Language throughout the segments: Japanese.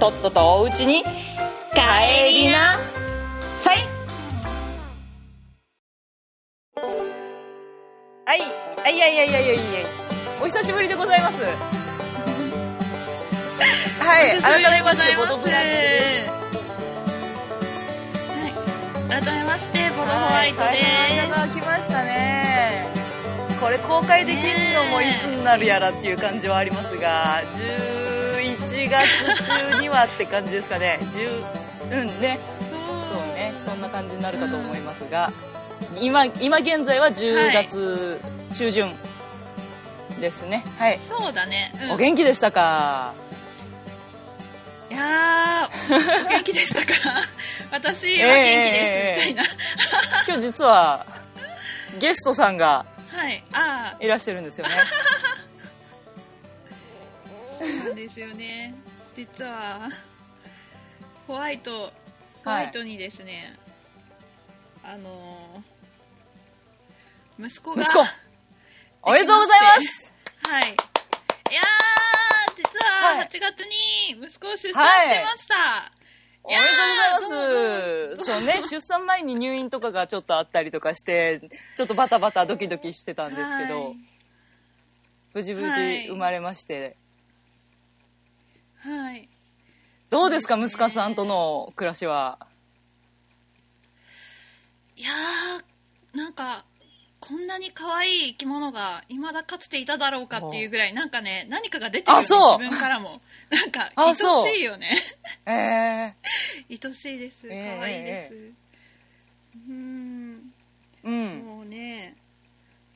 とっととおうちに帰りな。さい。はい。はいはいはいはいはいお久しぶりでございます。はい。改めましてボドブラです。はい、改めましてボドホワイトではい。大変な来ましたね。これ公開できるのもいつになるやらっていう感じはありますが11月中にはって感じですかね。10うんね。そうね。そんな感じになるかと思いますが。今今現在は10月中旬ですね。はい、そうだね、うん。お元気でしたか？いやーお元気でしたか？私は元気です、みたいな。今日実はゲストさんがはい。あいらっしゃるんですよね。あ そうなんですよね。実はホワイトホはい。ワイトにですね、あのー息子が息子。おめでとうございます。はい。いやー実ははい。8月に息子を出産してました、おめでとうございます。そうね出産前に入院とかがちょっとあったりとかしてちょっとバタバタドキドキしてたんですけど、はい。無事無事はい。生まれまして、はいどうですか息子さんとの暮らしは？いやーなんかこんなに可愛い生き物が未だかつていただろうかっていうぐらいなんかね何かが出てるよね自分からも。なんか愛しいよね。ええ愛しいです。可ええ愛いです、うーん。うん。もうね。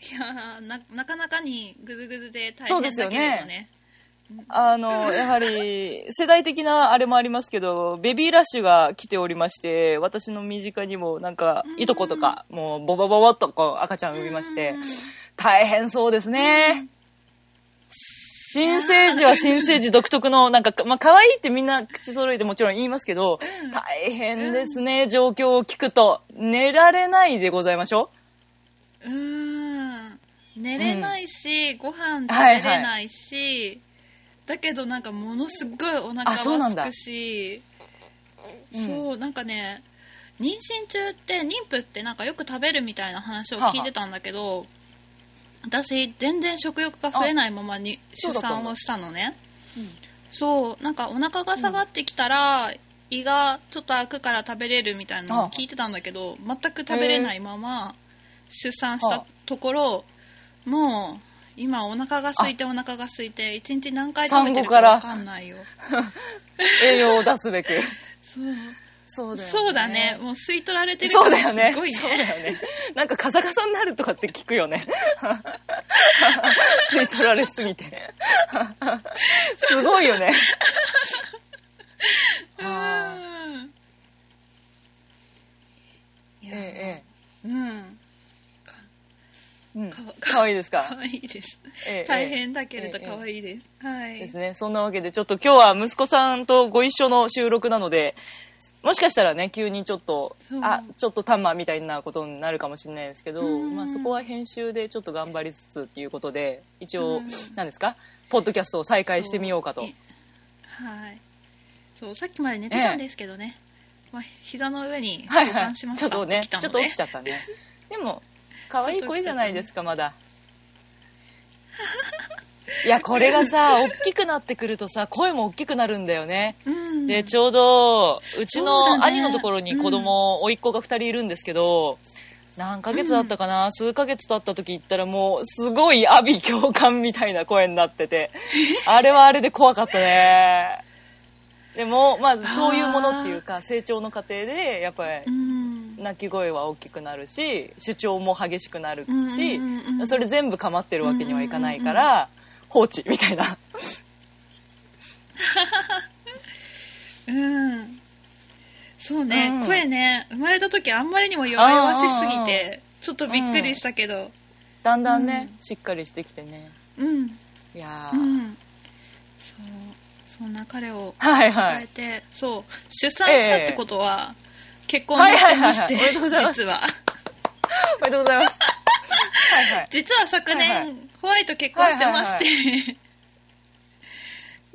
いやーななかなかにグズグズで大そうですよ変だけれどね。ねあのやはり世代的なあれもありますけどベビーラッシュが来ておりまして私の身近にもなんかいとことかもうボボボボっとこう赤ちゃん産みましてうん大変そうですね。新生児は新生児独特のなんかまあ可愛いってみんな口揃えてもちろん言いますけど大変ですね状況を聞くと。寝られないでございましょう。ーん。寝れないし、ご飯食はいべれないし、だけどなんかものすごいお腹はすくし。うん。そうなんかね妊娠中って妊婦ってなんかよく食べるみたいな話を聞いてたんだけど私全然食欲が増えないままに出産をしたのね。そうなんかお腹が下がってきたら、胃がちょっと開くから食べれるみたいなのを聞いてたんだけど全く食べれないまま出産したところもう今お腹が空いてお腹が空いて一日何回食べてるか分かんないよ。栄養を出すべく。そう。そうだよね。そうだね。もう吸い取られてるそうからだよね。すごいね。そうだよね。なんかカサカサになるとかって聞くよね。吸い取られすぎて。すごいよね。あうん。いやー。えうん。えうん。か 可愛いですか？可愛いです。ええ大変だけれどええ可愛いです。はい。ですね。そんなわけでちょっと今日は息子さんとご一緒の収録なのでもしかしたらね急にちょっとあちょっとタンマみたいなことになるかもしれないですけど、うん。まあ、そこは編集でちょっと頑張りつつっていうことで一応うん。何ですか？ポッドキャストを再開してみようかと。はい。そうさっきまで寝てたんですけどね、まあ、膝の上に召はいはい。喚しました、ちょっとねちょっと起きちゃったね。でも可愛い声じゃないですかまだ。いやこれがさ大きくなってくるとさ声も大きくなるんだよね。うん。でちょうどうちの兄のところに子供、甥っ子が2人いるんですけど何ヶ月だったかな、数ヶ月経った時行ったらもうすごい阿鼻教官みたいな声になってて。あれはあれで怖かったねでもまあそういうものっていうか成長の過程でやっぱりうん。鳴き声は大きくなるし主張も激しくなるし、うんうんうんうん。それ全部構ってるわけにはいかないから、放置みたいな。う うん。そうね、うん。声ね生まれた時あんまりにも弱々しすぎてちょっとびっくりしたけど。だんだんね、しっかりしてきてね。うん。いやー、うん。そうそんな彼をはいはい。迎えて、そう出産したってことは、結婚もしてまして、はいはいはい。実は。おめでとうございます。はいはい。実は昨年、はいはい。ホワイト結婚してまして、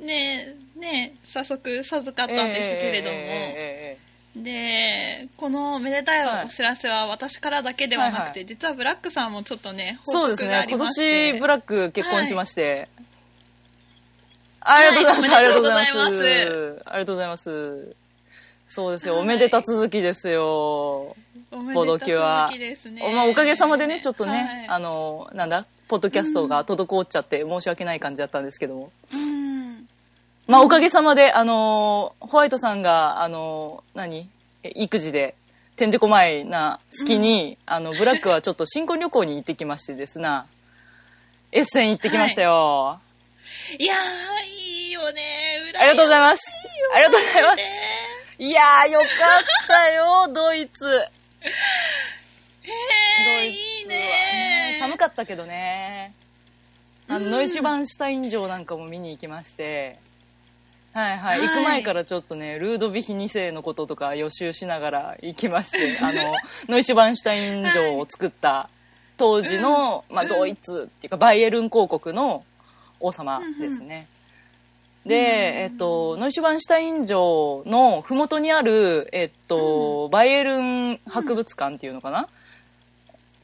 ねえねえ早速授かったんですけれども、ええでこのめでたいお知らせは私からだけではなくて、はいはい。実はブラックさんもちょっとね報そうです告がありね今まして。年ブラック結婚しまして、ありがとうございます、はいありがとうございます。ありがとうございます。そうですよ、はいおめでた続きですよボドキュはお,、まあ、おかげさまでねちょっとね、はい。あのなんだ？ポッドキャストが滞っちゃって申し訳ない感じだったんですけど。も、うん。まあ、おかげさまで、あのーホワイトさんが、あのー何？え育児で、てんてこまいな隙に、あの、ブラックはちょっと新婚旅行に行ってきましてですな、エッセン行ってきましたよ。いやーいいよねありがとうございます。ありがとうございます。ねいやー、よかったよ、ドイツ。ドえー、イツいいはね寒かったけどね。あの、ノイシュバンシュタイン城なんかも見に行きまして、はいはい、はい行く前からちょっとねルードヴィヒ2世のこととか予習しながら行きましてあの ノイシュバンシュタイン城を作った当時の、まあ、ドイツっていうかバイエルン公国の王様ですね、で、えっと、ノイシュバンシュタイン城の麓にある、えっとバイエルン博物館っていうのかな、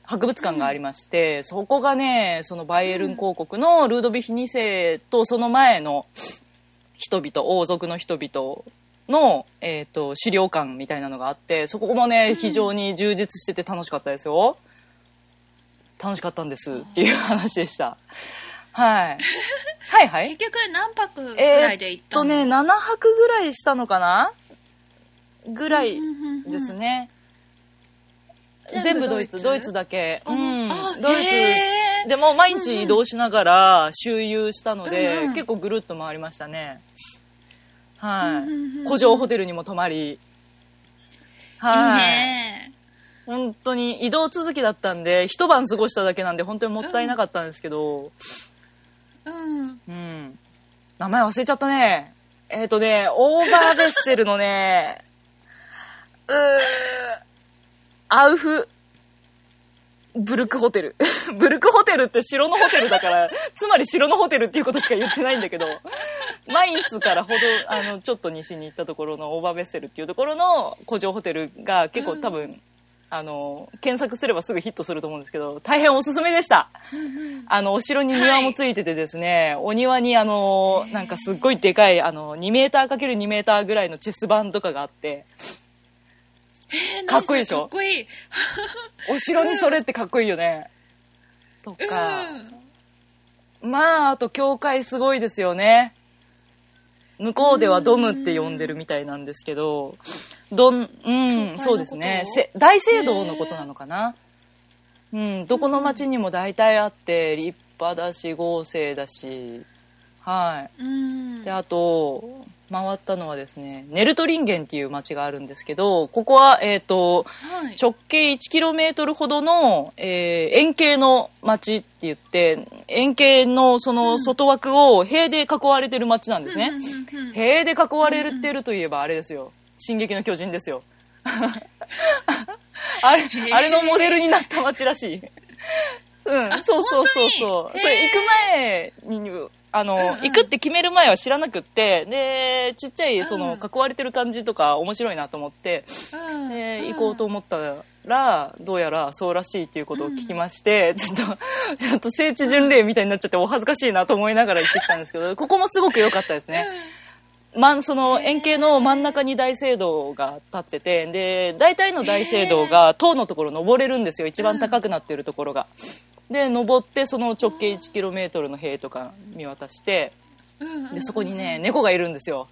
博物館がありまして、そこがねそのバイエルン公国のルードヴィヒ2世とその前の人々王族の人々の、えー、と資料館みたいなのがあってそこもね非常に充実してて楽しかったですよ。楽しかったんですっていう話でした、はい、はいはい。結局何泊ぐえらいで行ったの、ーっとね7泊ぐらいしたのかな？ぐらいですね、全部ドイツドイツ？だけ、あうん。あドイツ。でも毎日移動しながら周遊したので、うんうん結構ぐるっと回りましたね。はい、古城ホテルにも泊まり。いはい。いね。本当に移動続きだったんで一晩過ごしただけなんで本当にもったいなかったんですけど、うんうん、名前忘れちゃったね。えっ、とねオーバーベッセルのねうー。アウフ。ブルクホテル。ブルクホテルって城のホテルだからつまり城のホテルっていうことしか言ってないんだけどマインツからほどあのちょっと西に行ったところのオーバーベッセルっていうところの古城ホテルが結構多分、あの検索すればすぐヒットすると思うんですけど大変おすすめでした。あのお城に庭もついててですね、お庭にあのなんかすっごいでかいあの2メーター ×2 メーターぐらいのチェス盤とかがあってえーかっこいいでしょ？かっこいい。お城にそれってかっこいいよね、とか、まああと教会すごいですよね。向こうではドムって呼んでるみたいなんですけどどんうんそうですね。せ大聖堂のことなのかな？うんどこの町にも大体あって立派だし豪勢だし。はい。うん。であと回ったのはですねネルトリンゲンっていう町があるんですけどここは、えー、とはい。直径 1km ほどの、えー円形の町って言って円形のその外枠を塀で囲われてる町なんですね、うんうんうん。塀で囲われてるといえばあれですよ「進撃の巨人」ですよ。あれあれのモデルになった町らしい。うんそうそうそうそう。それ行く前にあの、行くって決める前は知らなくってでちっちゃいそのうん囲われてる感じとか面白いなと思って、うんで行こうと思ったらどうやらそうらしいっていうことを聞きまして、ちょっとちょっと聖地巡礼みたいになっちゃってお恥ずかしいなと思いながら行ってきたんですけどここもすごく良かったですね。まんその円形の真ん中に大聖堂が立っててで大体の大聖堂が塔のところ登れるんですよ。一番高くなってるところが。で登ってその直径 1km の塀とか見渡してでそこにね猫がいるんですよ。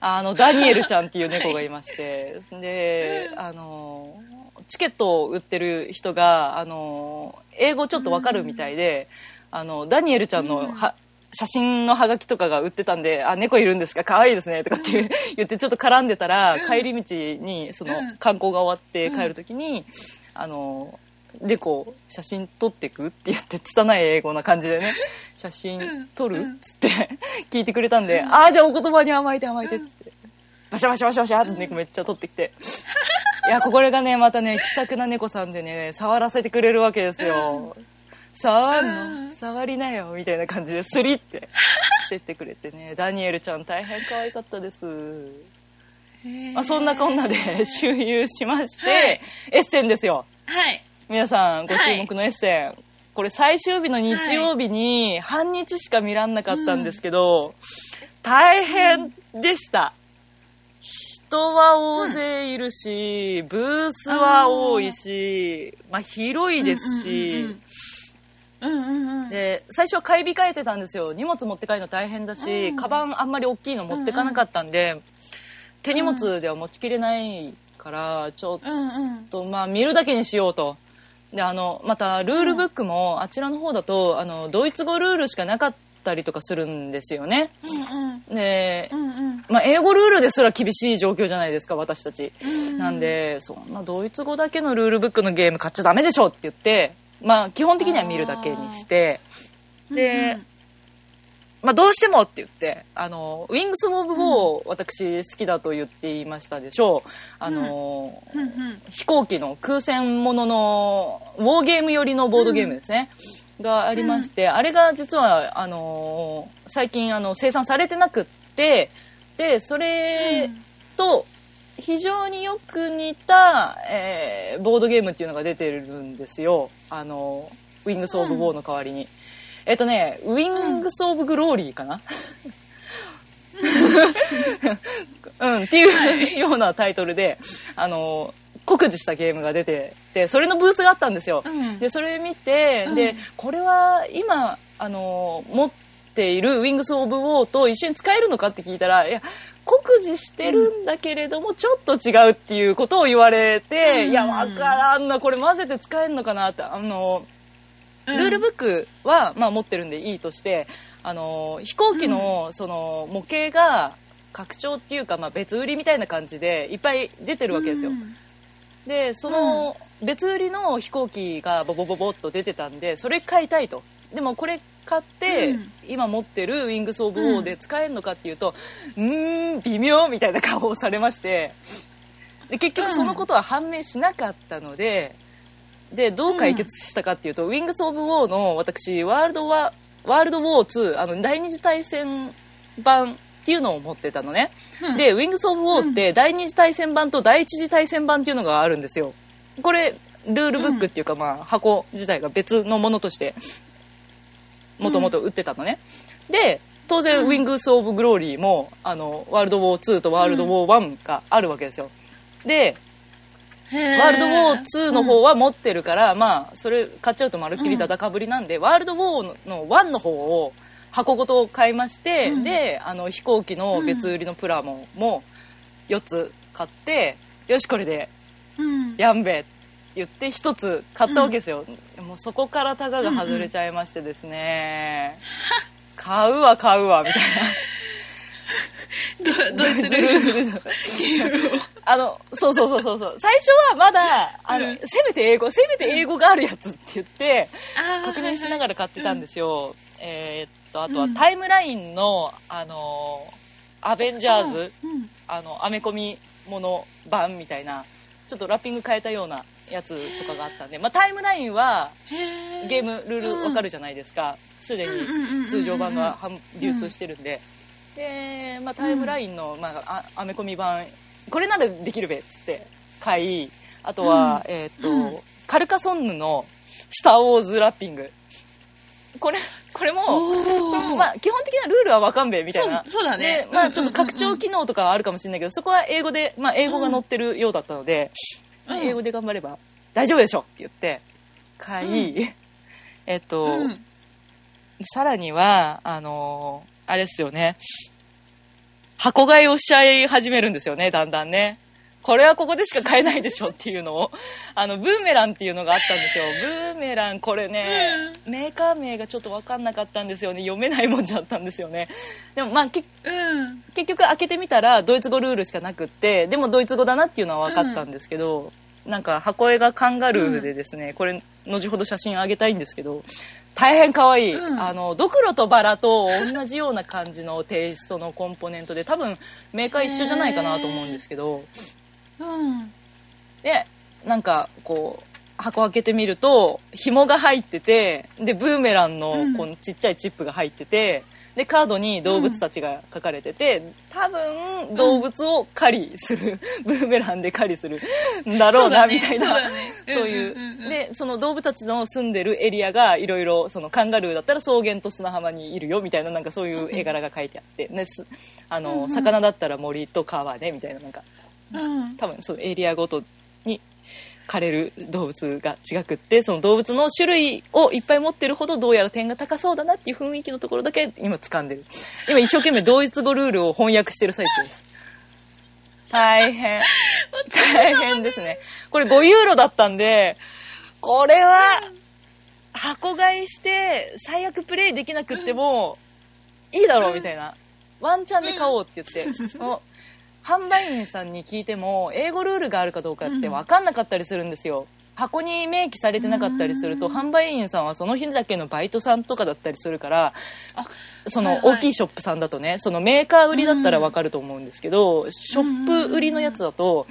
あのダニエルちゃんっていう猫がいまして。であのチケットを売ってる人があの英語ちょっとわかるみたいで、あのダニエルちゃんのは、写真のハガキとかが売ってたんで「あ猫いるんですか？可愛いですね」とかって 言ってちょっと絡んでたら帰り道にそのうん。観光が終わって帰る時に「あの猫写真撮ってく?」って言って拙い英語な感じでね「写真撮る?」っつって 聞いてくれたんで「ああじゃあお言葉に甘えて甘えて」っつって。バシャバシャバシャバシャって猫めっちゃ撮ってきて。いやこれがねまたね気さくな猫さんでね触らせてくれるわけですよ、触んの？触りなよみたいな感じでスリってしてってくれてね。ダニエルちゃん大変可愛かったです、まあ、そんなこんなで 周遊しまして、はい。エッセンですよ。はい。皆さんご注目のエッセン、これ最終日の日曜日に半日しか見らんなかったんですけど、大変でした。人は大勢いるし、ブースは多いし、まあ、広いですし、うんうんうんで最初は買い控えてたんですよ。荷物持って帰るの大変だし、うん。カバンあんまり大きいの持ってかなかったんで、手荷物では持ちきれないからちょっうんうん。とまあ見るだけにしようと。であのまたルールブックもあちらの方だとあのドイツ語ルールしかなかったりとかするんですよね。うんで、うんうん。まあ、英語ルールですら厳しい状況じゃないですか私たち、ん。なんでそんなドイツ語だけのルールブックのゲーム買っちゃダメでしょって言ってまあ基本的には見るだけにしてで、まあ、どうしてもって言って「あのウィングス・オブ・ウォー」私好きだと言っていましたでしょう。あの、うん。うん飛行機の空戦もののウォーゲーム寄りのボードゲームですね、がありまして、あれが実はあの最近あの生産されてなくってでそれと非常によく似た、えーボードゲームっていうのが出てるんですよ。あのウィングス・オブ・ウォーの代わりに。えっとね、ウィングス・オブ・グローリーかな、うん、っていうようなタイトルであの酷似したゲームが出ててそれのブースがあったんですよ、うん。でそれ見て、うん。でこれは今あの持っている「ウィングス・オブ・ウォー」と一緒に使えるのかって聞いたらいや酷似してるんだけれども、ちょっと違うっていうことを言われて、うん。いや分からんなこれ混ぜて使えるのかなってあのうん。ルールブックは、まあ、持ってるんでいいとしてあの飛行機の,、その模型が拡張っていうか、まあ、別売りみたいな感じでいっぱい出てるわけですよ、うん。でその別売りの飛行機がボボボボっと出てたんでそれ買いたいと。でもこれ買って、うん。今持ってるウィングス・オブ・ウォーで使えるのかっていうとうーん微妙みたいな顔をされましてで結局そのことは判明しなかったのででどう解決したかっていうと、ウィングス・オブ・ウォーの私ワールドワワールドウォー2あの第二次大戦版っていうのを持ってたのね、うん。でウィングス・オブ・ウォーって第二次大戦版と第一次大戦版っていうのがあるんですよ。これルールブックっていうか、まあ、箱自体が別のものとしてもともと売ってたのね、で当然、ウィングス・オブ・グローリーもあのワールドウォー2とワールドウォー1があるわけですよ。でへワー。ルドウォー2の方は持ってるから、まあそれ買っちゃうとまるっきりダダかぶりなんで、ワールドウォーの1の方を箱ごと買いまして、うん。であの飛行機の別売りのプラモも4つ買ってよしこれでうん。やんべって言って1つ買ったわけですよ、もうそこからタガが外れちゃいましてですね、買うわ買うわみたいな。ドドイツルールあのそうそうそうそうそう。最初はまだあの、うん。せめて英語せめて英語があるやつって言って確認しながら買ってたんですよ、えーっとあとはうん。タイムラインのあのアベンジャーズ、うん。あのアメコミもの版みたいなちょっとラッピング変えたようなやつとかがあったんで、まあ、タイムラインはゲームルールわかるじゃないですか。すでに通常版が販流通してるんで。で、まあ、タイムラインの、まあ、あアメコミ版これならできるべっつって買いあとは、えーっとうん。カルカソンヌの「スター・ウォーズ」ラッピング。これこれもまあ、基本的なルールはわかんべえみたいな。そうだね。でまあ、ちょっと拡張機能とかはあるかもしれないけどそこは英語で、まあ、英語が載ってるようだったので、うん。英語で頑張れば大丈夫でしょって言って買い、えっと、うん。さらにはあのーあれですよね。箱買いをしちゃい始めるんですよねだんだんね。これはここでしか買えないでしょっていうのを あのブーメランっていうのがあったんですよ。ブーメランこれね、メーカー名がちょっと分かんなかったんですよね。読めない文字だったんですよね。でもまあけうん。結局開けてみたらドイツ語ルールしかなくってでもドイツ語だなっていうのは分かったんですけど、なんか箱絵がカンガルーでですね、これ後ほど写真あげたいんですけど大変可愛い、うん。あのドクロとバラと同じような感じのテイストのコンポーネントで多分メーカー一緒じゃないかなと思うんですけどうん。でなんかこう箱開けてみると紐が入っててでブーメランのうん。このちっちゃいチップが入っててでカードに動物たちが書かれてて、多分動物を狩りする、ブーメランで狩りするんだろうなみたいな。そういう,、うんうんうんうん。でその動物たちの住んでるエリアがいろいろそのカンガルーだったら草原と砂浜にいるよみたいななんかそういう絵柄が書いてあって、です。あの、うんうん。魚だったら森と川でみたいななんか。うん。多分そのエリアごとに枯れる動物が違くってその動物の種類をいっぱい持ってるほどどうやら点が高そうだなっていう雰囲気のところだけ今掴んでる。今一生懸命ドイツ語ルールを翻訳してる最中です。大変。大変ですね。これ5ユーロだったんでこれは箱買いして最悪プレイできなくってもいいだろうみたいな。ワンチャンで買おうって言って、販売員さんに聞いても英語ルールがあるかどうかって分かんなかったりするんですよ。箱に明記されてなかったりすると販売員さんはその日だけのバイトさんとかだったりするからあその大きいショップさんだとねそのメーカー売りだったら分かると思うんですけどショップ売りのやつだと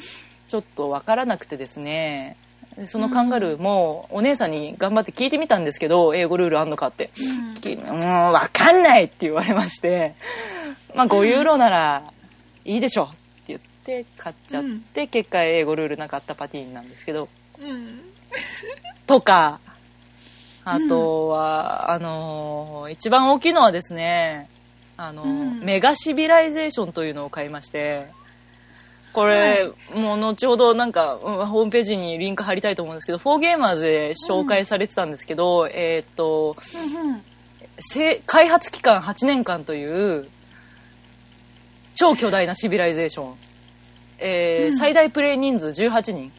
ちょっと分からなくてですね。そのカンガルーもお姉さんに頑張って聞いてみたんですけど英語ルールあんのかって。うん。分かんないって言われまして。まあ5ユーロならいいでしょって買っちゃって結果英語ルールなかったパティーンなんですけどうん。とかあとは、あのー一番大きいのはですねあのメガシビライゼーションというのを買いましてこれ、もう後ほどなんか、うんホームページにリンク貼りたいと思うんですけど、フォーゲーマーズで紹介されてたんですけど、えーっと、開発期間8年間という超巨大なシビライゼーション、えー最大プレイ人数18人。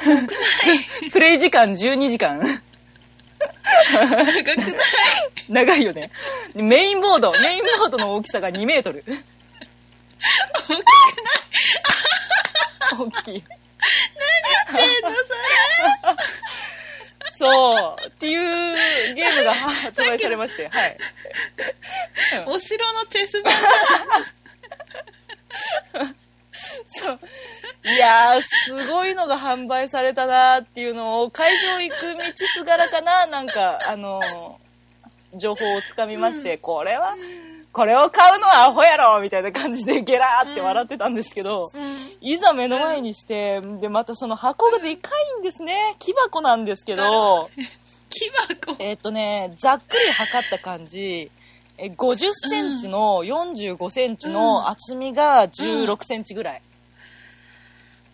プレイ時間12時間。長くない。長いよね。メインボード。メインボードの大きさが2メートル。大きい。そう。っていうゲームが発売されまして。はい。お城のチェス盤 そう。いやーすごいのが販売されたなっていうのを会場行く道すがらかななんかあのー情報をつかみまして、これはこれを買うのはアホやろみたいな感じでゲラーって笑ってたんですけど、いざ目の前にしてでまたその箱がでかいんですね。木箱なんですけど木箱。えっとねざっくり測った感じえ50センチの45センチの厚みが16センチぐらい、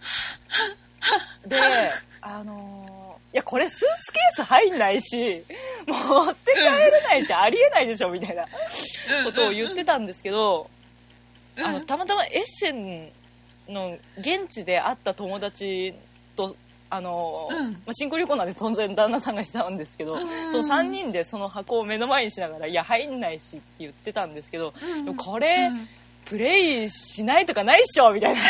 であのーいやこれスーツケース入んないし 持って帰れないし、ありえないでしょみたいなことを言ってたんですけど、あのたまたまエッセンの現地で会った友達とあの、うん。まあ、新婚旅行なんで当然旦那さんがいたんですけど、ん。その3人でその箱を目の前にしながら「いや入んないし」って言ってたんですけど、うん。これ、うん。プレイしないとかないっしょみたいな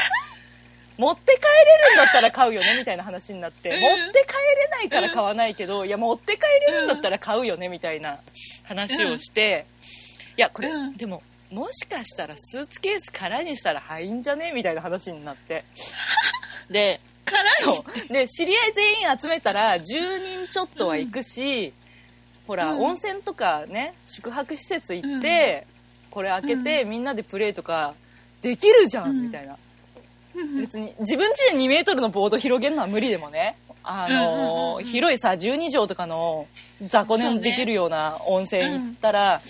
持って帰れるんだったら買うよねみたいな話になって、うん持って帰れないから買わないけど、いや持って帰れるんだったら買うよねみたいな話をして、いやこれ、うん。でももしかしたらスーツケース空にしたら入んじゃね？みたいな話になって。でそう。で知り合い全員集めたら10人ちょっとは行くし、ほら、うん。温泉とかね宿泊施設行って、これ開けて、みんなでプレーとかできるじゃん。みたいな 別に自分家で2メートルのボード広げるのは無理でもね。あの広いさ12畳とかの雑魚寝できるような温泉行ったら、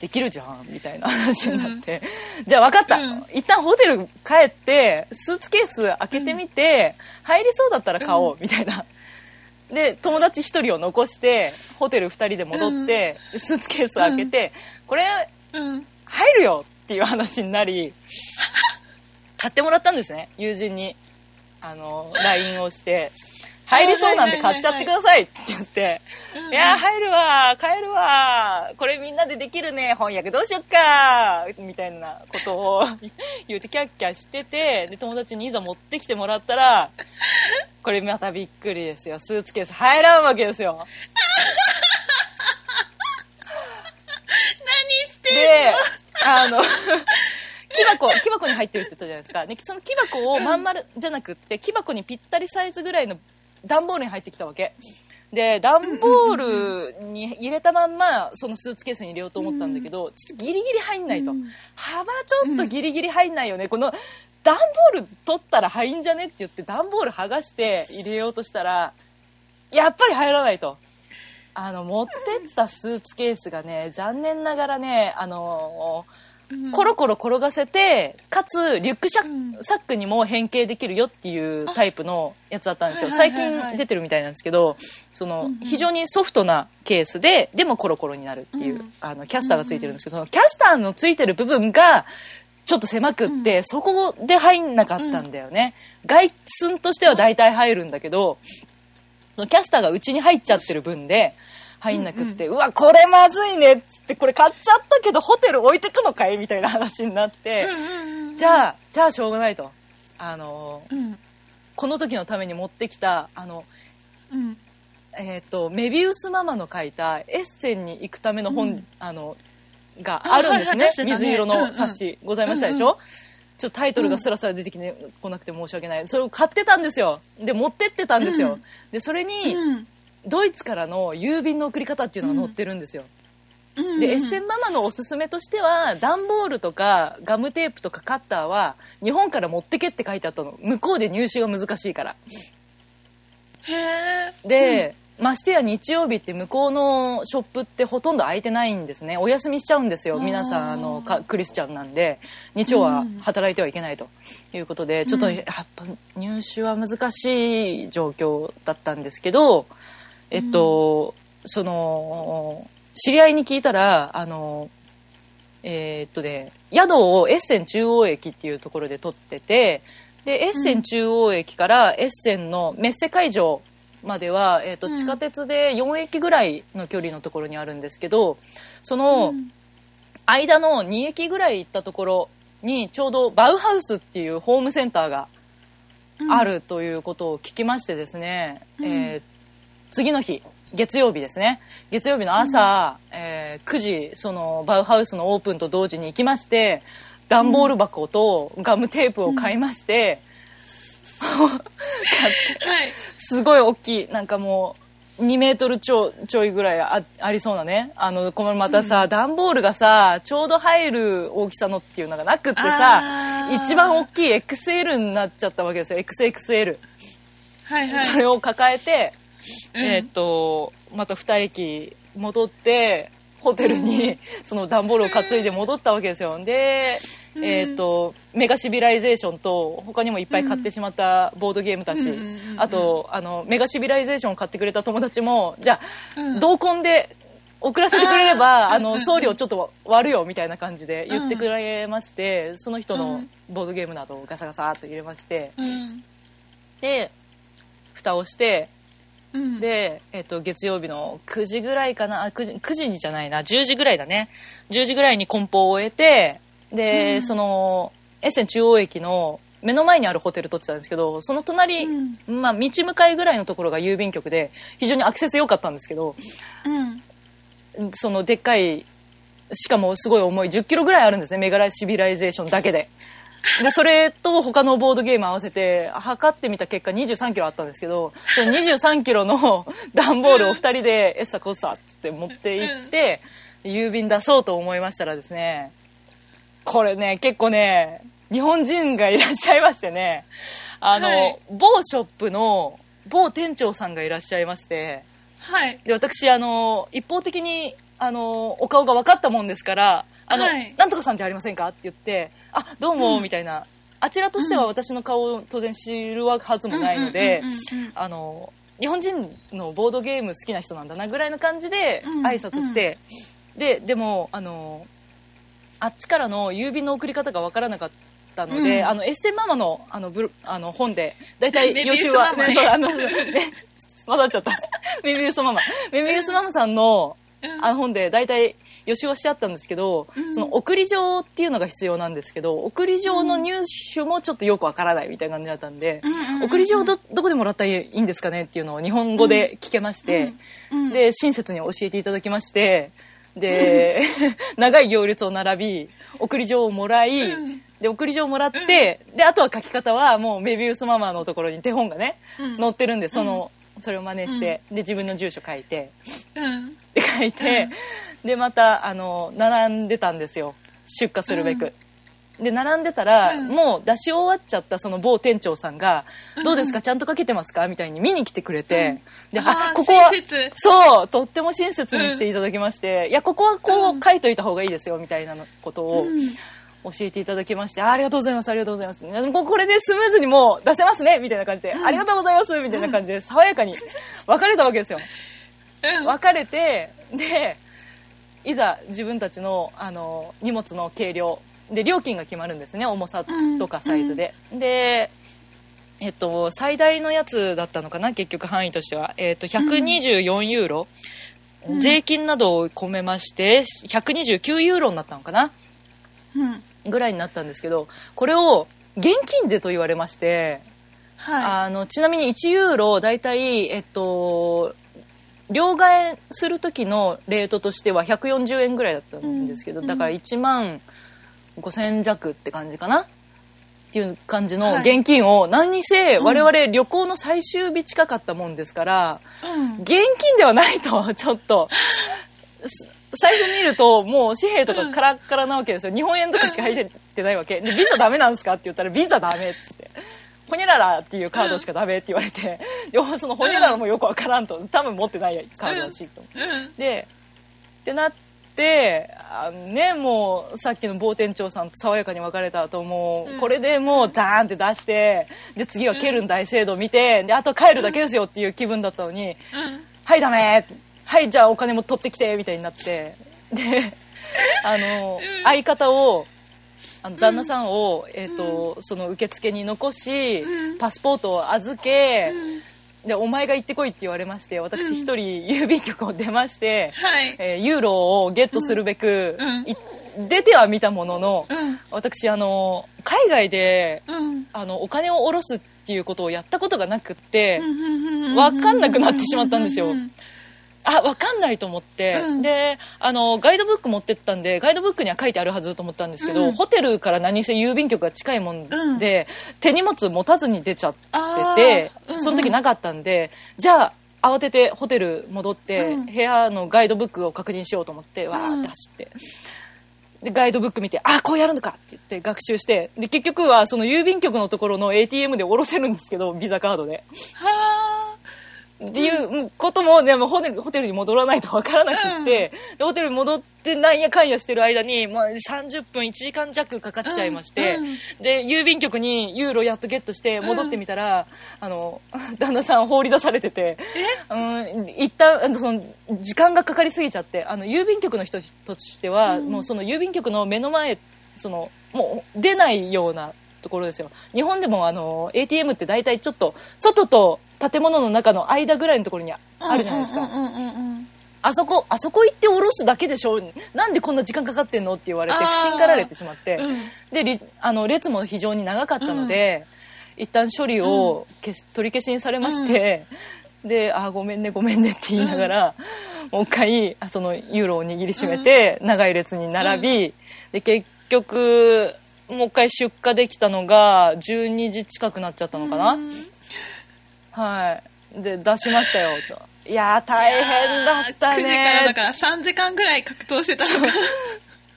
できるじゃんみたいな話になって、じゃあ分かった、うん。一旦ホテル帰ってスーツケース開けてみて、入りそうだったら買おう、みたいな。で友達1人を残してホテル2人で戻って、スーツケース開けて、これうん。入るよっていう話になり 買ってもらったんですね。友人に。あの LINE をして入りそうなんで買っちゃってくださいって言って、いや、入るわ、買えるわ、これみんなでできるね、翻訳どうしよっか、みたいなことを 言ってキャッキャしてて、で、友達にいざ持ってきてもらったら、これまたびっくりですよ。スーツケース入らんわけですよ。何してで、あの、木箱、木箱に入ってるって言ったじゃないですか。で、その木箱をまん丸じゃなくって、木箱にぴったりサイズぐらいの段ボールに入ってきたわけ。で、段ボールに入れたまんま、そのスーツケースに入れようと思ったんだけど、ちょっとギリギリ入んないと。幅ちょっとギリギリ入んないよね。この、段ボール取ったら入んじゃねって言って、段ボール剥がして入れようとしたら、やっぱり入らないと。あの、持ってったスーツケースがね、残念ながらね、あのコロコロ転がせてかつリュックシャうん。サックにも変形できるよっていうタイプのやつだったんですよ。最近出てるみたいなんですけどその非常にソフトなケースででもコロコロになるっていう、うんあのキャスターがついてるんですけどそのキャスターのついてる部分がちょっと狭くって、そこで入んなかったんだよね、外寸としては大体入るんだけどそのキャスターが内に入っちゃってる分で入んなくって、うわこれまずいねっつってこれ買っちゃったけどホテル置いてくのかいみたいな話になって、じゃあじゃあしょうがないと。あのうん。この時のために持ってきたあのうん。えー、とメビウスママの書いたエッセンに行くための本、あのがあるんですね,、ね。水色のうんうん冊子、ございましたでしょ、ちょっとタイトルがスラスラ出てきてこなくて申し訳ない。それを買ってたんですよ。で持ってってたんですよ、うん。でそれに、うんドイツからの郵便の送り方っていうのが載ってるんですよ、うん。でエッセンママのおすすめとしては段ボールとかガムテープとかカッターは日本から持ってけって書いてあったの。向こうで入手が難しいから。へえで、ましてや日曜日って向こうのショップってほとんど開いてないんですね。お休みしちゃうんですよ皆さんあのかクリスチャンなんで。日曜は働いてはいけないということで、ちょっとやっぱ入手は難しい状況だったんですけどえっと、その知り合いに聞いたらあのえーっとね宿をエッセン中央駅っていうところで取っててでエッセン中央駅からエッセンのメッセ会場までは、えーっとうん。地下鉄で4駅ぐらいの距離のところにあるんですけどそのうん。間の2駅ぐらい行ったところにちょうどバウハウスっていうホームセンターがあるということを聞きましてですね、うん。えー次の日月曜日ですね。月曜日の朝、えー9時そのバウハウスのオープンと同時に行きまして段ボール箱とガムテープを買いまして、はい。すごい大きいなんかもう2メートルちょちょいぐらいあありそうなね。あのこのまたさ、段ボールがさちょうど入る大きさのっていうのがなくってさ一番大きい XL になっちゃったわけですよ。XXL。はいはい。それを抱えて、うん。えーっとまた2駅戻ってホテルにその段ボールを担いで戻ったわけですよ。で、うん。えーっとメガシビライゼーションと他にもいっぱい買ってしまったボードゲームたち、うんあとあのメガシビライゼーションを買ってくれた友達もじゃあ、うん。同梱で送らせてくれればあの送料ちょっと割るよみたいな感じで言ってくれまして、その人のうんボードゲームなどをガサガサっと入れまして。うん。で蓋をしてうん。で、えっと月曜日の9時ぐらいかなあ 9, 時9時じゃないな10時ぐらいだね。10時ぐらいに梱包を終えてで、うん。そのエッセン中央駅の目の前にあるホテル取ってたんですけどその隣、うん。まあ、道向かいぐらいのところが郵便局で非常にアクセス良かったんですけどうん。そのでっかいしかもすごい重い1 0キロぐらいあるんですねメガラシビライゼーションだけで。でそれと他のボードゲーム合わせて測ってみた結果2 3キロあったんですけどその2 3キロの 段ボールを2人で「エッサコッサ」っつって持って行って郵便出そうと思いましたらですねこれね結構ね日本人がいらっしゃいましてねあの、はい某ショップの某店長さんがいらっしゃいまして。はいで私あの一方的にあのお顔が分かったもんですから「あの、はい。なんとかさんじゃありませんか?」って言って「あどうも」うん。みたいな。あちらとしては私の顔を当然知るはずもないのでうんうんうんうんあの日本人のボードゲーム好きな人なんだなぐらいの感じでうん挨拶して、ででもあのあっちからの郵便の送り方が分からなかっったので、あのエッセンママのあのブロあの本で大体予習は、ね そうあのね混ざっちゃった。メビウスママ。メビウスママさんのうん。あの本で大体予習はしてあったんですけど、その送り状っていうのが必要なんですけど送り状の入手もちょっとよくわからないみたいな感じだったんで、うんうんうんうん。送り状どどこでもらったらいいんですかねっていうのを日本語で聞けまして、うんうんで親切に教えていただきましてで 長い行列を並び送り状をもらい、うん。で送り状をもらって、であとは書き方はもうメビウスママのところに手本がね、うん。載ってるんでその、それを真似して、で自分の住所書いてうん。で書いて、でまたあの並んでたんですよ。出荷するべく。で並んでたら、うん。もう出し終わっちゃったその某店長さんが「どうですか？ちゃんとかけてますか?」みたいに見に来てくれて、であーここは親切。そうとっても親切にしていただきまして、いやここはこう書いといた方がいいですよみたいなのことをうん。教えていただきまして、あありがとうございますありがとうございます。でもうこれでスムーズにもう出せますねみたいな感じで、ありがとうございますみたいな感じで爽やかに別れたわけですよ。うん。別れてでいざ自分たちのあの荷物の計量で料金が決まるんですね。重さとかサイズで、でえっと最大のやつだったのかな結局範囲としては、えっと124ユーロ、税金などを込めまして129ユーロになったのかな？うん。ぐらいになったんですけどこれを現金でと言われまして、はあのちなみに1ユーロ大体えっと両替する時のレートとしては140円ぐらいだったんですけど、うん。だから1万5000弱って感じかな？っていう感じのはい。現金を何にせ我々旅行の最終日近かったもんですから、現金ではないと ちょっと。す財布見るともう紙幣とかカラッカラなわけですよ。日本円とかしか入ってないわけ。でビザダメなんですか？って言ったらビザダメっつってホニャララっていうカードしかダメって言われて、要はそのホニャララもよくわからんと多分持ってないカードだしと、うん。でってなってあのねもうさっきの某店長さんと爽やかに別れた後もうこれでもうダーンって出してで次はケルン大聖堂見てであと帰るだけですよっていう気分だったのに、うん。はいダメ！はいじゃあお金も取ってきて！みたいになって。であの相方をあの旦那さんを、えーとその受付に残し、うん。パスポートを預け、でお前が行ってこいって言われまして私一人郵便局を出まして、はい。えーユーロをゲットするべく、出てはみたものの、うん。私あの海外でうん。あのお金を下ろすっていうことをやったことがなくって、うん分かんなくなってしまったんですよ。うんあ分かんないと思って、うん。であのガイドブック持ってったんでガイドブックには書いてあるはずと思ったんですけど、うん。ホテルから何せ郵便局が近いもんで、手荷物持たずに出ちゃってて、その時なかったんでじゃあ慌ててホテル戻って、うん。部屋のガイドブックを確認しようと思ってわーって走って。でガイドブック見て「あこうやるのか」って言って学習して。で結局はその郵便局のところの ATM で下ろせるんですけどビザカードで。はっていうことも、ね、もうホテルホテルに戻らないとわからなくって、でホテルに戻ってなんやかんやしてる間にもう30分1時間弱かかっちゃいまして、うん。うんで郵便局にユーロやっとゲットして戻ってみたら、あの 旦那さん放り出されててうん一旦あのその時間がかかりすぎちゃってあの郵便局の人としては、もうその郵便局の目の前そのもう出ないようなところですよ。日本でもあの ATM って大体ちょっと外と建物の中の間ぐらいのところにああるじゃないですか、うんうんうんうんあそこあそこ行って降ろすだけでしょ。なんでこんな時間かかってんのって言われて不審がられてしまって、うん。でりあの列も非常に長かったので、一旦処理を消し取り消しにされまして、であーごめんねごめんねって言いながら、もう一回あそのユーロを握りしめて、長い列に並び、で結局もう一回出荷できたのが12時近くなっちゃったのかな、うんはい。で出しましたよと。いやー大変だったね。9時からだから3時間ぐらい格闘してたのか。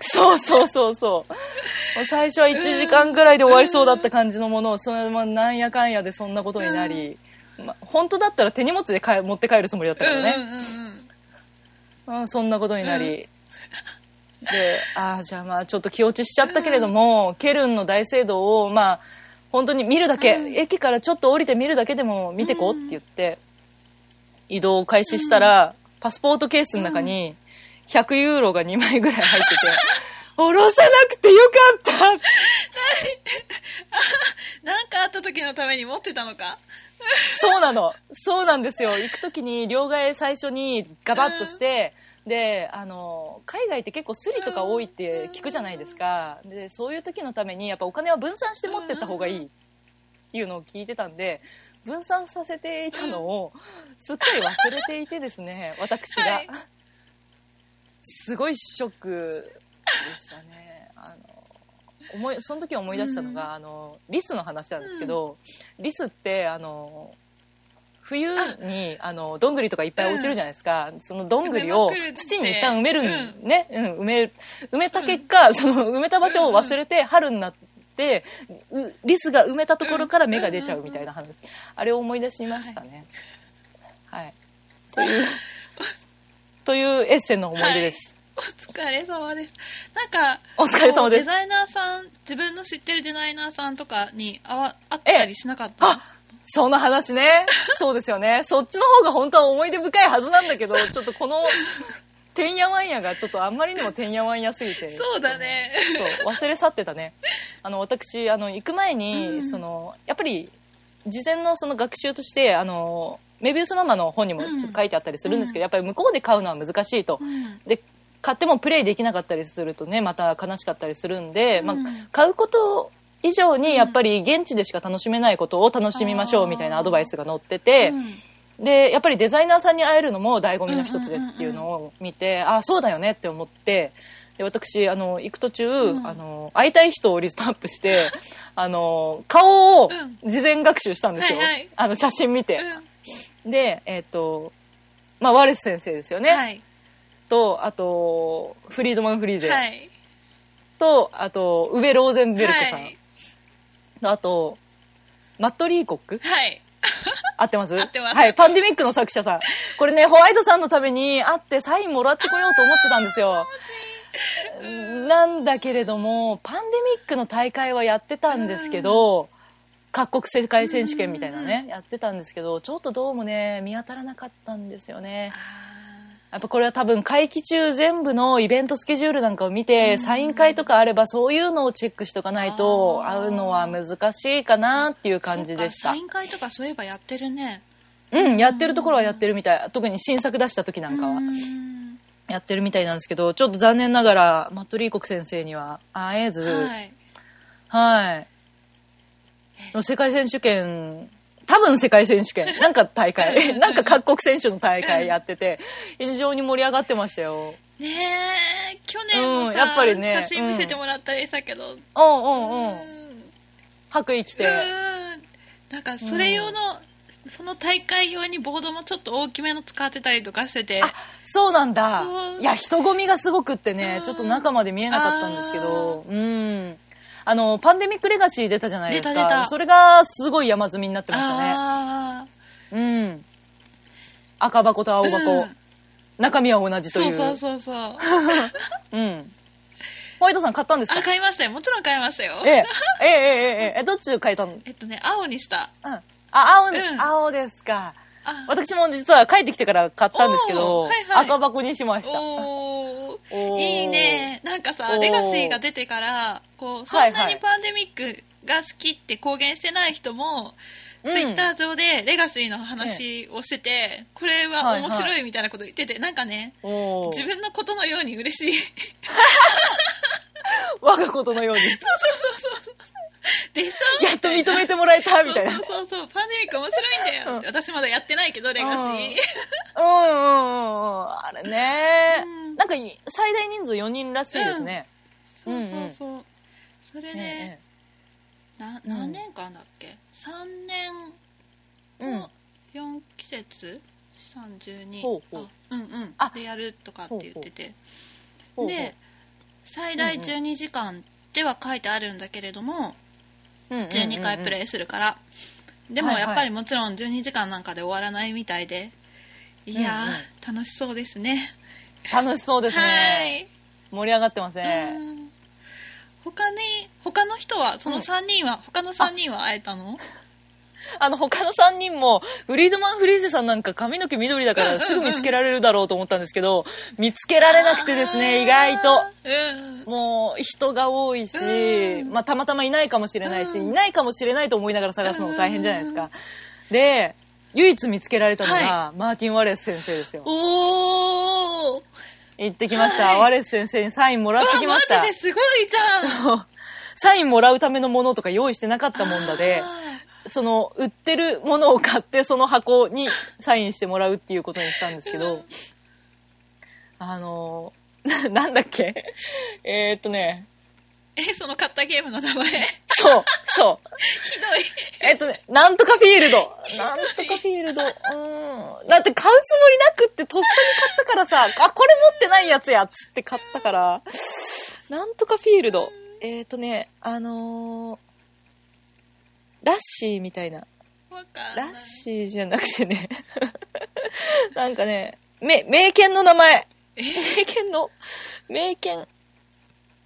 そう。そうそうそう最初は1時間ぐらいで終わりそうだった感じのものをそのままなんやかんやでそんなことになり、ま、本当だったら手荷物で帰持って帰るつもりだったからね、うんうんうんうん。そんなことになり、でああじゃあまあちょっと気落ちしちゃったけれども、ケルンの大聖堂をまあ本当に見るだけ、駅からちょっと降りて見るだけでも見てこうって言って、移動を開始したら、パスポートケースの中に100ユーロが2枚ぐらい入ってて 下ろさなくてよかった。のために持ってたのか。そうなの。そうなんですよ。行く時に両替最初にガバッとして、であの海外って結構スリとか多いって聞くじゃないですか。でそういう時のためにやっぱお金は分散して持ってった方がいいっていうのを聞いてたんで分散させていたのをすっかり忘れていてですね私が、はい。すごいショックでしたね。あの思いその時思い出したのが、あのリスの話なんですけど、リスってあの冬にあのどんぐりとかいっぱい落ちるじゃないですか、そのどんぐりを土に一旦埋めるん、うん。ね、うん、埋め埋めた結果、その埋めた場所を忘れて春になってうリスが埋めたところから芽が出ちゃうみたいな話。あれを思い出しましたね。はい、というというエッセンの思い出です、お疲れ様です。なんかお疲れ様です。デザイナーさん自分の知ってるデザイナーさんとかにあわ会ったりしなかった、あその話ね。そうですよね。そっちの方が本当は思い出深いはずなんだけどちょっとこのてんやわんやがちょっとあんまりにもてんやわんやすぎて。そうだね。そう。忘れ去ってたね。あの私あの行く前に、うんそのやっぱり事前のその学習としてあのメビウスママの本にもちょっと書いてあったりするんですけど、やっぱり向こうで買うのは難しいと、んで買ってもプレイできなかったりするとねまた悲しかったりするんで、まあうん、買うこと以上にやっぱり現地でしか楽しめないことを楽しみましょうみたいなアドバイスが載ってて、うん。でやっぱりデザイナーさんに会えるのも醍醐味の一つですっていうのを見て、ああそうだよねって思ってで私あの行く途中、ん。あの会いたい人をリストアップして あの顔をう事前学習したんですよ、はいはい。あの写真見て、うでえっ、とまあワレス先生ですよね、んはい。とあとフリードマン・フリーゼ、はい。とあとウベ・ローゼンベルトさん、はい。とあとマット・リーコック？はい。合ってます？合ってます。はい、パンデミックの作者さん。これね、ホワイトさんのために会ってサインもらってこようと思ってたんですよ。なんだけれども、パンデミックの大会はやってたんですけど、各国世界選手権みたいなね、やってたんですけど、ちょっとどうもね、見当たらなかったんですよね。やっぱこれは多分会期中全部のイベントスケジュールなんかを見て、サイン会とかあればそういうのをチェックしとかないと会うのは難しいかなっていう感じでした。サイン会とかそういえばやってるね。うん、やってるところはやってるみたい。特に新作出した時なんかは。うん。やってるみたいなんですけど、ちょっと残念ながら、マットリーコク先生には会えず、はい。はい。世界選手権、多分世界選手権、なんか大会、なんか各国選手の大会やってて、非常に盛り上がってましたよ。ねえ去年もうんさ、やっぱりね写真見せてもらったりしたけど、うん、うんうんうん。白衣着て。なんかそれ用の、その大会用にボードもちょっと大きめの使ってたりとかしててあ、そうなんだう。んいや、人混みがすごくってねう、んちょっと中まで見えなかったんですけど、うん。あの、パンデミックレガシー出たじゃないですか。それがすごい山積みになってましたね。あうん。赤箱と青箱。うん中身は同じーとい。そううそうそうそう うん。ホワイトさん買ったんですか？あ買いましたよもちろん買いましたよええ、ええ、ええ、ええ、え、どっちを買えたの？うん。えっとね青にしたあ、青、ん青ですか。あ。私も実は帰ってきてから買ったんですけど、はいはい。赤箱にしました。いいね。なんかさレガシーが出てからこうそんはい。はいなにパンデミックが好きって公言してない人も、うん。ツイッター上でレガシーの話をしてて、これは面白いみたいなこと言ってて、なんかね自分のことのように嬉しい。我がことのように。でしょやっと認めてもらえたみたいな。そうそうそうパンデミック面白いんだよって、私まだやってないけどレガシー、うん。うんうんうん。あれね、うん。なんか最大人数4人らしいですね。そうそうそう、それえね、な何年間だっけ、3うん。4季節？32ほうほう。あうんうん。あ。でやるとかって言ってて。で最大12時間では書いてあるんだけれども、12回プレイするから、でもやっぱりもちろん12時間なんかで終わらないみたいで。いや楽しそうですね。楽しそうですね。盛り上がってますはい、ね。うん。他に他の人はその3人は、他の3人は会えたの？あの他の3人もフリードマン・フリーゼさんなんか髪の毛緑だからすぐ見つけられるだろうと思ったんですけど見つけられなくてですね意外と。うんもう人が多いし、うん。まあ、たまたまいないかもしれないし、いないかもしれないと思いながら探すのも大変じゃないですか。で唯一見つけられたのが、マーティン・ワレス先生ですよ。おお行ってきました、はい。ワレス先生にサインもらってきました。マジですごいじゃん。サインもらうためのものとか用意してなかったもんだでその売ってるものを買ってその箱にサインしてもらうっていうことにしたんですけどあのな なんだっけ？えー、っとね。えその買ったゲームの名前？ひそうそう。どい。えっとね、なんとかフィールド。なんとかフィールド。うん。だって買うつもりなくってとっさに買ったからさ、あ、これ持ってないやつやっつって買ったから、なんとかフィールド。えっ、とね、あのーラッシーみたいな。ラッシーじゃなくてね、なんかね、め、名犬の名前。名犬の、名犬、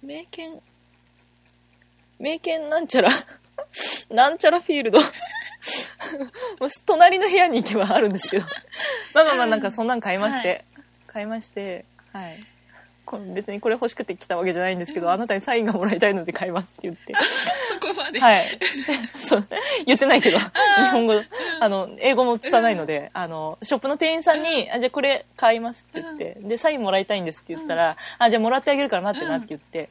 名犬、名犬なんちゃら、なんちゃらフィールド。隣の部屋に行けばあるんですけど。まあまあまあなんかそんなん買いまして、は買いまして、はい。これ別にこれ欲しくて来たわけじゃないんですけど、あなたにサインがもらいたいので買いますって言って。そこまで、はい。そう。言ってないけど、日本語、あの、英語も拙いので、あの、ショップの店員さんに、あ、じゃあこれ買いますって言って、で、サインもらいたいんですって言ったら、あ、じゃあもらってあげるから待ってなって言って、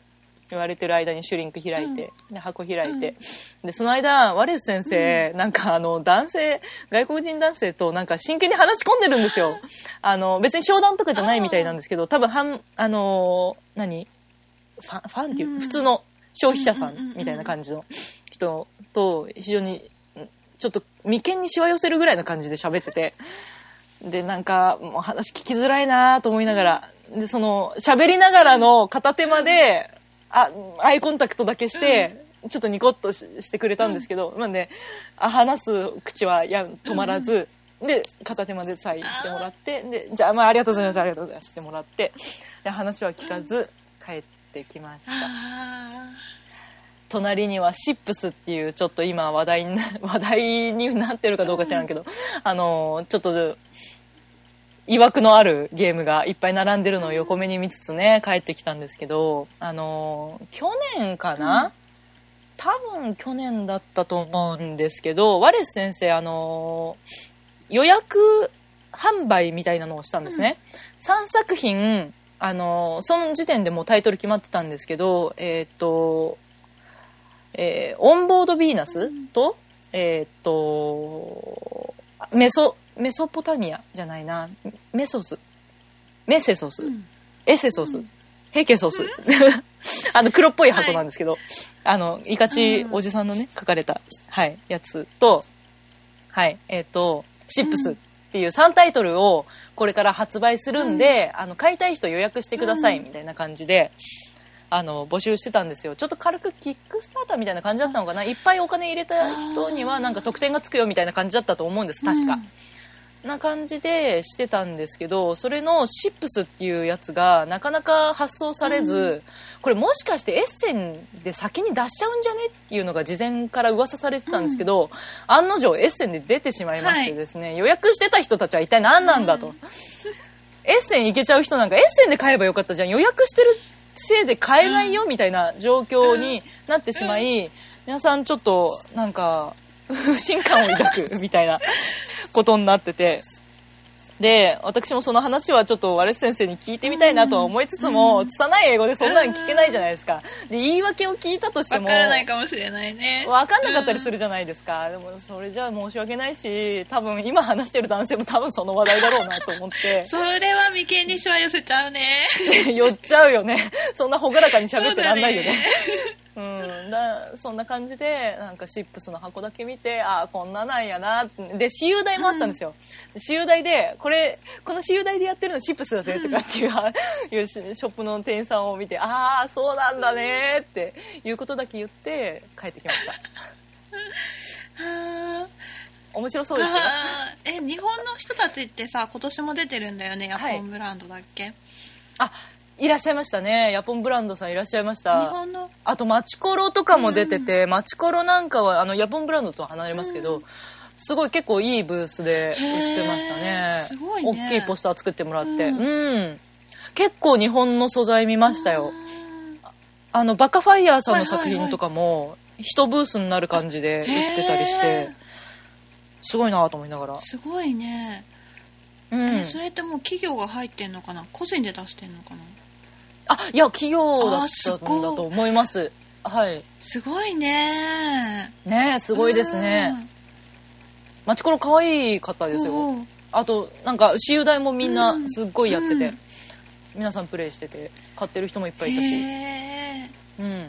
言われてる間にシュリンク開いて、で、箱開いて、で、その間、ワレス先生、なんかあの、男性、外国人男性となんか真剣に話し込んでるんですよ。あの、別に商談とかじゃないみたいなんですけど、多分、はん、あの、何？ファン、ファンっていう、うん。普通の消費者さんみたいな感じの人と非常にちょっと眉間にしわ寄せるぐらいな感じで喋っててでなんかもう話聞きづらいなと思いながらでその喋りながらの片手間であアイコンタクトだけして、ちょっとニコッとしてくれたんですけど、まあね、あ話す口はや止まらず、で片手間でサインしてもらってでじゃあ、まあ、ありがとうございますありがとうございますってもらってで話は聞かず帰ってきました。あ隣にはシップスっていうちょっと今話題にな 話題になってるかどうか知らんけど、あのちょっと曰くのあるゲームがいっぱい並んでるのを横目に見つつね帰ってきたんですけどあの去年かな、多分去年だったと思うんですけどワレス先生あの予約販売みたいなのをしたんですね、3作品あのその時点でもうタイトル決まってたんですけどえーっとえーオンボード・ヴィーナスと、えーっとメソメソポタミアじゃないな。メソス。メセソス、エセソス、ヘケソス。あの黒っぽい箱なんですけど、あのイカチおじさんのね書かれた、はい、やつとはいえーっとシップスっていう3タイトルをこれから発売するんで、あの買いたい人予約してくださいみたいな感じで、あの募集してたんですよ。ちょっと軽くキックスターターみたいな感じだったのかな。いっぱいお金入れた人にはなんか得点がつくよみたいな感じだったと思うんです確か。な感じでしてたんですけどそれのシップスっていうやつがなかなか発送されず、これもしかしてエッセンで先に出しちゃうんじゃねっていうのが事前から噂されてたんですけど、案の定エッセンで出てしまいましてですね、予約してた人たちは一体何なんだと、エッセン行けちゃう人なんかエッセンで買えばよかったじゃん。予約してるせいで買えないよみたいな状況になってしまい、皆さんちょっとなんか 不信感を抱くみたいなことになってて。で私もその話はちょっとワレス先生に聞いてみたいなとは思いつつも、拙い英語でそんなの聞けないじゃないですか。で言い訳を聞いたとしてもわからないかもしれないね。分かんなかったりするじゃないですか、でもそれじゃあ申し訳ないし多分今話してる男性も多分その話題だろうなと思って。それは眉間にしわ寄せちゃうね。寄っちゃうよね。そんな朗らかに喋ってらんないよね。そううん、だそんな感じでなんかシップスの箱だけ見てああこんななんやなってで私有代もあったんですよ、私有代でこれこの私有代でやってるのシップスだぜとかっていういうしショップの店員さんを見てああそうなんだねっていうことだけ言って帰ってきました。あ面白そうですよ。え日本の人たちってさ今年も出てるんだよねヤはい。ポンブランドだっけ、あいらっしゃいましたね。ヤポンブランドさんいらっしゃいまし日た本の？あとマチコロとかも出てて、マチコロなんかはあのヤポンブランドとは離れますけど、すごい結構いいブースで売ってましたね。すごいね。大きいポスター作ってもらって。うん、結構日本の素材見ましたよ。あのバカファイヤーさんの作品とかも一ブースになる感じで売ってたりしてすごいなと思いながら。すごいね、うん。えそれってもう企業が入ってんのかな？個人で出してんのかな？あいや企業だあったんだと思います。はい。すごいね。ねすごいですね。マチコロ可愛かったうんですよあとなんか私有台もみんなうん。すっごいやってて、うん。皆さんプレイしてて買ってる人もいっぱいいたし、へうん、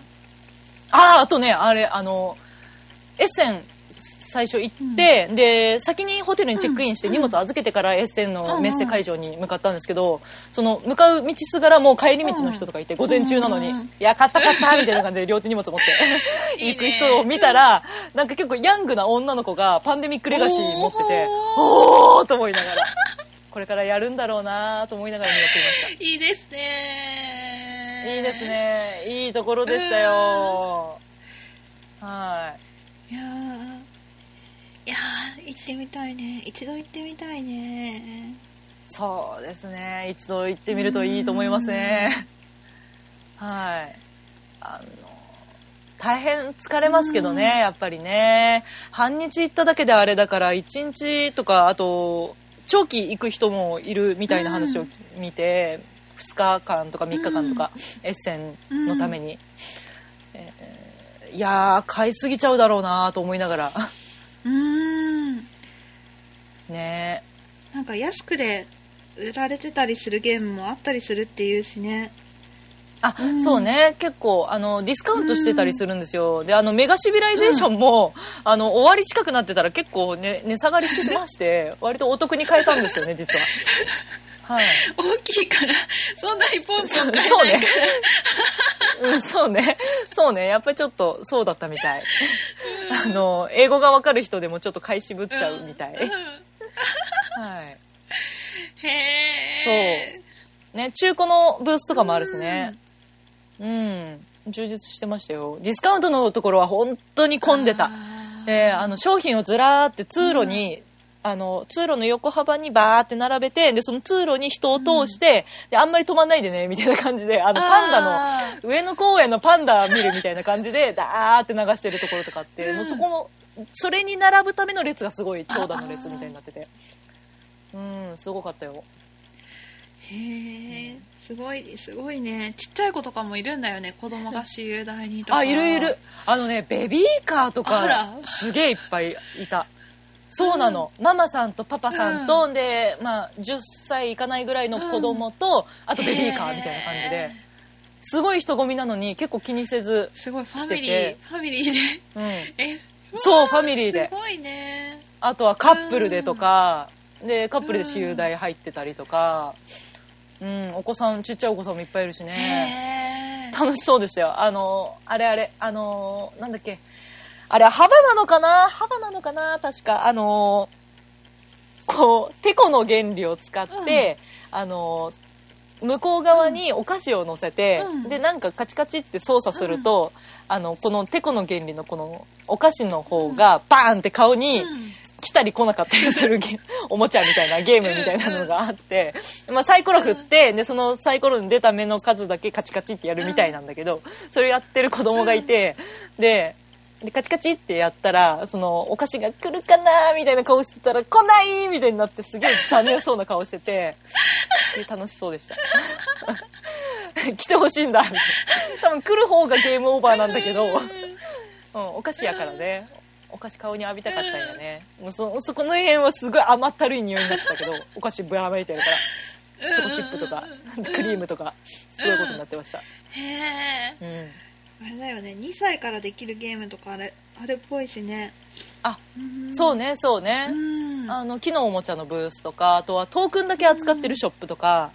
あああとねあれあのエッセン最初行って、で先にホテルにチェックインして荷物預けてからエッセンのメッセ会場に向かったんですけどその向かう道すがらもう帰り道の人とかいて午前中なのにうん「いや買った買った」みたいな感じで両手荷物持って 行く人を見たらなんか結構ヤングな女の子がパンデミックレガシー持ってておおーと思いながらこれからやるんだろうなと思いながら見送りました。いいですね。いいですね。いいところでしたよ。はい。いやーいやー行ってみたいね。一度行ってみたいね。そうですね。一度行ってみるといいと思いますね。はい。あの大変疲れますけどねやっぱりね。半日行っただけであれだから1日とかあと長期行く人もいるみたいな話を見て、2日間とか3日間とか、エッセンのために、えーいやー買いすぎちゃうだろうなと思いながらうーん。ねなんか安くで売られてたりするゲームもあったりするっていうしね。あ、そうね。結構あのディスカウントしてたりするんですよ、であのメガシビライゼーションも、あの終わり近くなってたら結構、ね、値下がりしてまして割とお得に買えたんですよね実は はい。大きいからそんなにポンポンそう買えそうねないから。うん、そうね。そうね。やっぱりちょっとそうだったみたい。あの英語がわかる人でもちょっと買い渋っちゃうみたい、はい。へえね中古のブースとかもあるしね。うん、充実してましたよ。ディスカウントのところは本当に混んでた。であの商品をずらーって通路に、あの通路の横幅にバーって並べてでその通路に人を通して、であんまり止まんないでね みたいな感じであのパンダあの上野公園のパンダ見るみたいな感じでダーって流してるところとかあって、うん。もうそこもそれに並ぶための列がすごい長蛇の列みたいになってて。うんすごかったよ。へえすごいすごいね。ちっちゃい子とかもいるんだよね。子供が私有台にとか。あいるいる。あのねベビーカーとかすげえいっぱいいたそうなの、ママさんとパパさんと、で、まあ、10歳いかないぐらいの子供と、あとベビーカーみたいな感じで。すごい人混みなのに結構気にせず、すごいファミリーファミリーで。うん、えそうファミリーで。すごいね。あとはカップルでとか、でカップルで私有台入ってたりとか、うん、お子さんちっちゃいお子さんもいっぱいいるしね。楽しそうでしたよ。あのあれあれあのなんだっけあれ幅なのかな？幅なのかな？確か。あのこうてこの原理を使って、あの向こう側にお菓子を乗せて、うん。でなんかカチカチって操作すると、あのこのてこの原理のこのお菓子の方がバーンって顔にうん。来たり来なかったりするゲ おもちゃみたいなゲームみたいなのがあって、まあ、サイコロ振ってでそのサイコロに出た目の数だけカチカチってやるみたいなんだけどそれやってる子供がいてででカチカチってやったらそのお菓子が来るかなみたいな顔してたら来ないみたいになってすげえ残念そうな顔してて楽しそうでした。来てほしいんだ。多分来る方がゲームオーバーなんだけど、うん、お菓子やからね。お菓子顔に浴びたかったんやね。もうそそこの辺はすごい甘ったるい匂いになってたけどお菓子ぶらまいてるから。チョコチップとかクリームとかすごいことになってました。へえうんあれだよね。2歳からできるゲームとかあれあれっぽいしね。あそうねそうね。うん。あの木のおもちゃのブースとかあとはトークンだけ扱ってるショップとか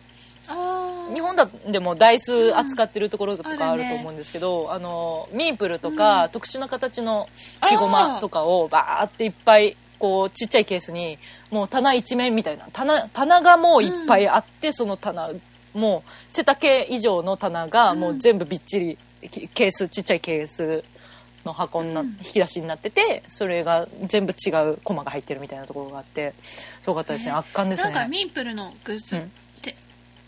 日本だでもダイス扱ってるところとかうんあると思うんですけど、あのミープルとか、特殊な形の木ごまとかをバーっていっぱいこうちっちゃいケースにもう棚一面みたいな。棚棚がもういっぱいあって、その棚もう背丈以上の棚がもう全部びっちりきケースちっちゃいケースの箱にな、引き出しになっててそれが全部違うコマが入ってるみたいなところがあってすごかったですね、えー圧巻ですなんかねミンプルのグッズって、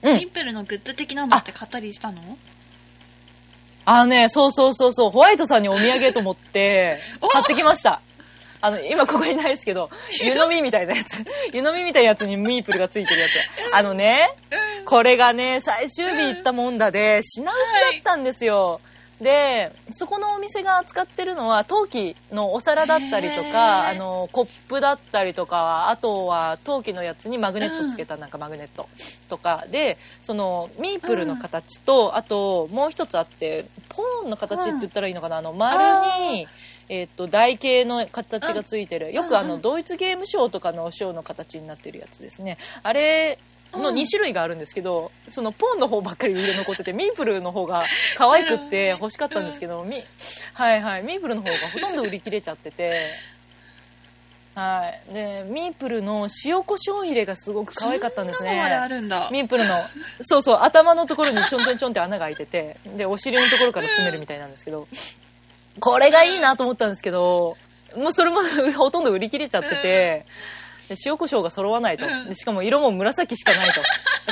うん。ミンプルのグッズ的なのって買ったりしたの？あのねそうそうそうそうホワイトさんにお土産と思ってお買ってきましたあの今ここにないですけど 湯飲みみたいなやつ。湯飲みみたいなやつにミープルがついてるやつ。あのねこれがね最終日行ったもんだで品薄だったんですよ、でそこのお店が扱ってるのは陶器のお皿だったりとかあのコップだったりとかあとは陶器のやつにマグネットつけたなんかマグネットとか。でそのミープルの形と、あともう一つあってポーンの形って言ったらいいのかな？あの丸に。えー、と台形の形がついてる、よくあのドイツゲームショーとかのショーの形になってるやつですね。あれのうん。2種類があるんですけど、そのポンの方ばっかり売れ残っててミープルの方が可愛くって欲しかったんですけど、ミはいはい。ミープルの方がほとんど売り切れちゃってて。はい、でミープルの塩コショウ入れがすごく可愛かったんですね。ミープルのそうそう頭のところにちょんちょんちょんって穴が開いててでお尻のところから詰めるみたいなんですけどこれがいいなと思ったんですけどもうそれもほとんど売り切れちゃっててで塩コショウが揃わないと。でしかも色も紫しかないと。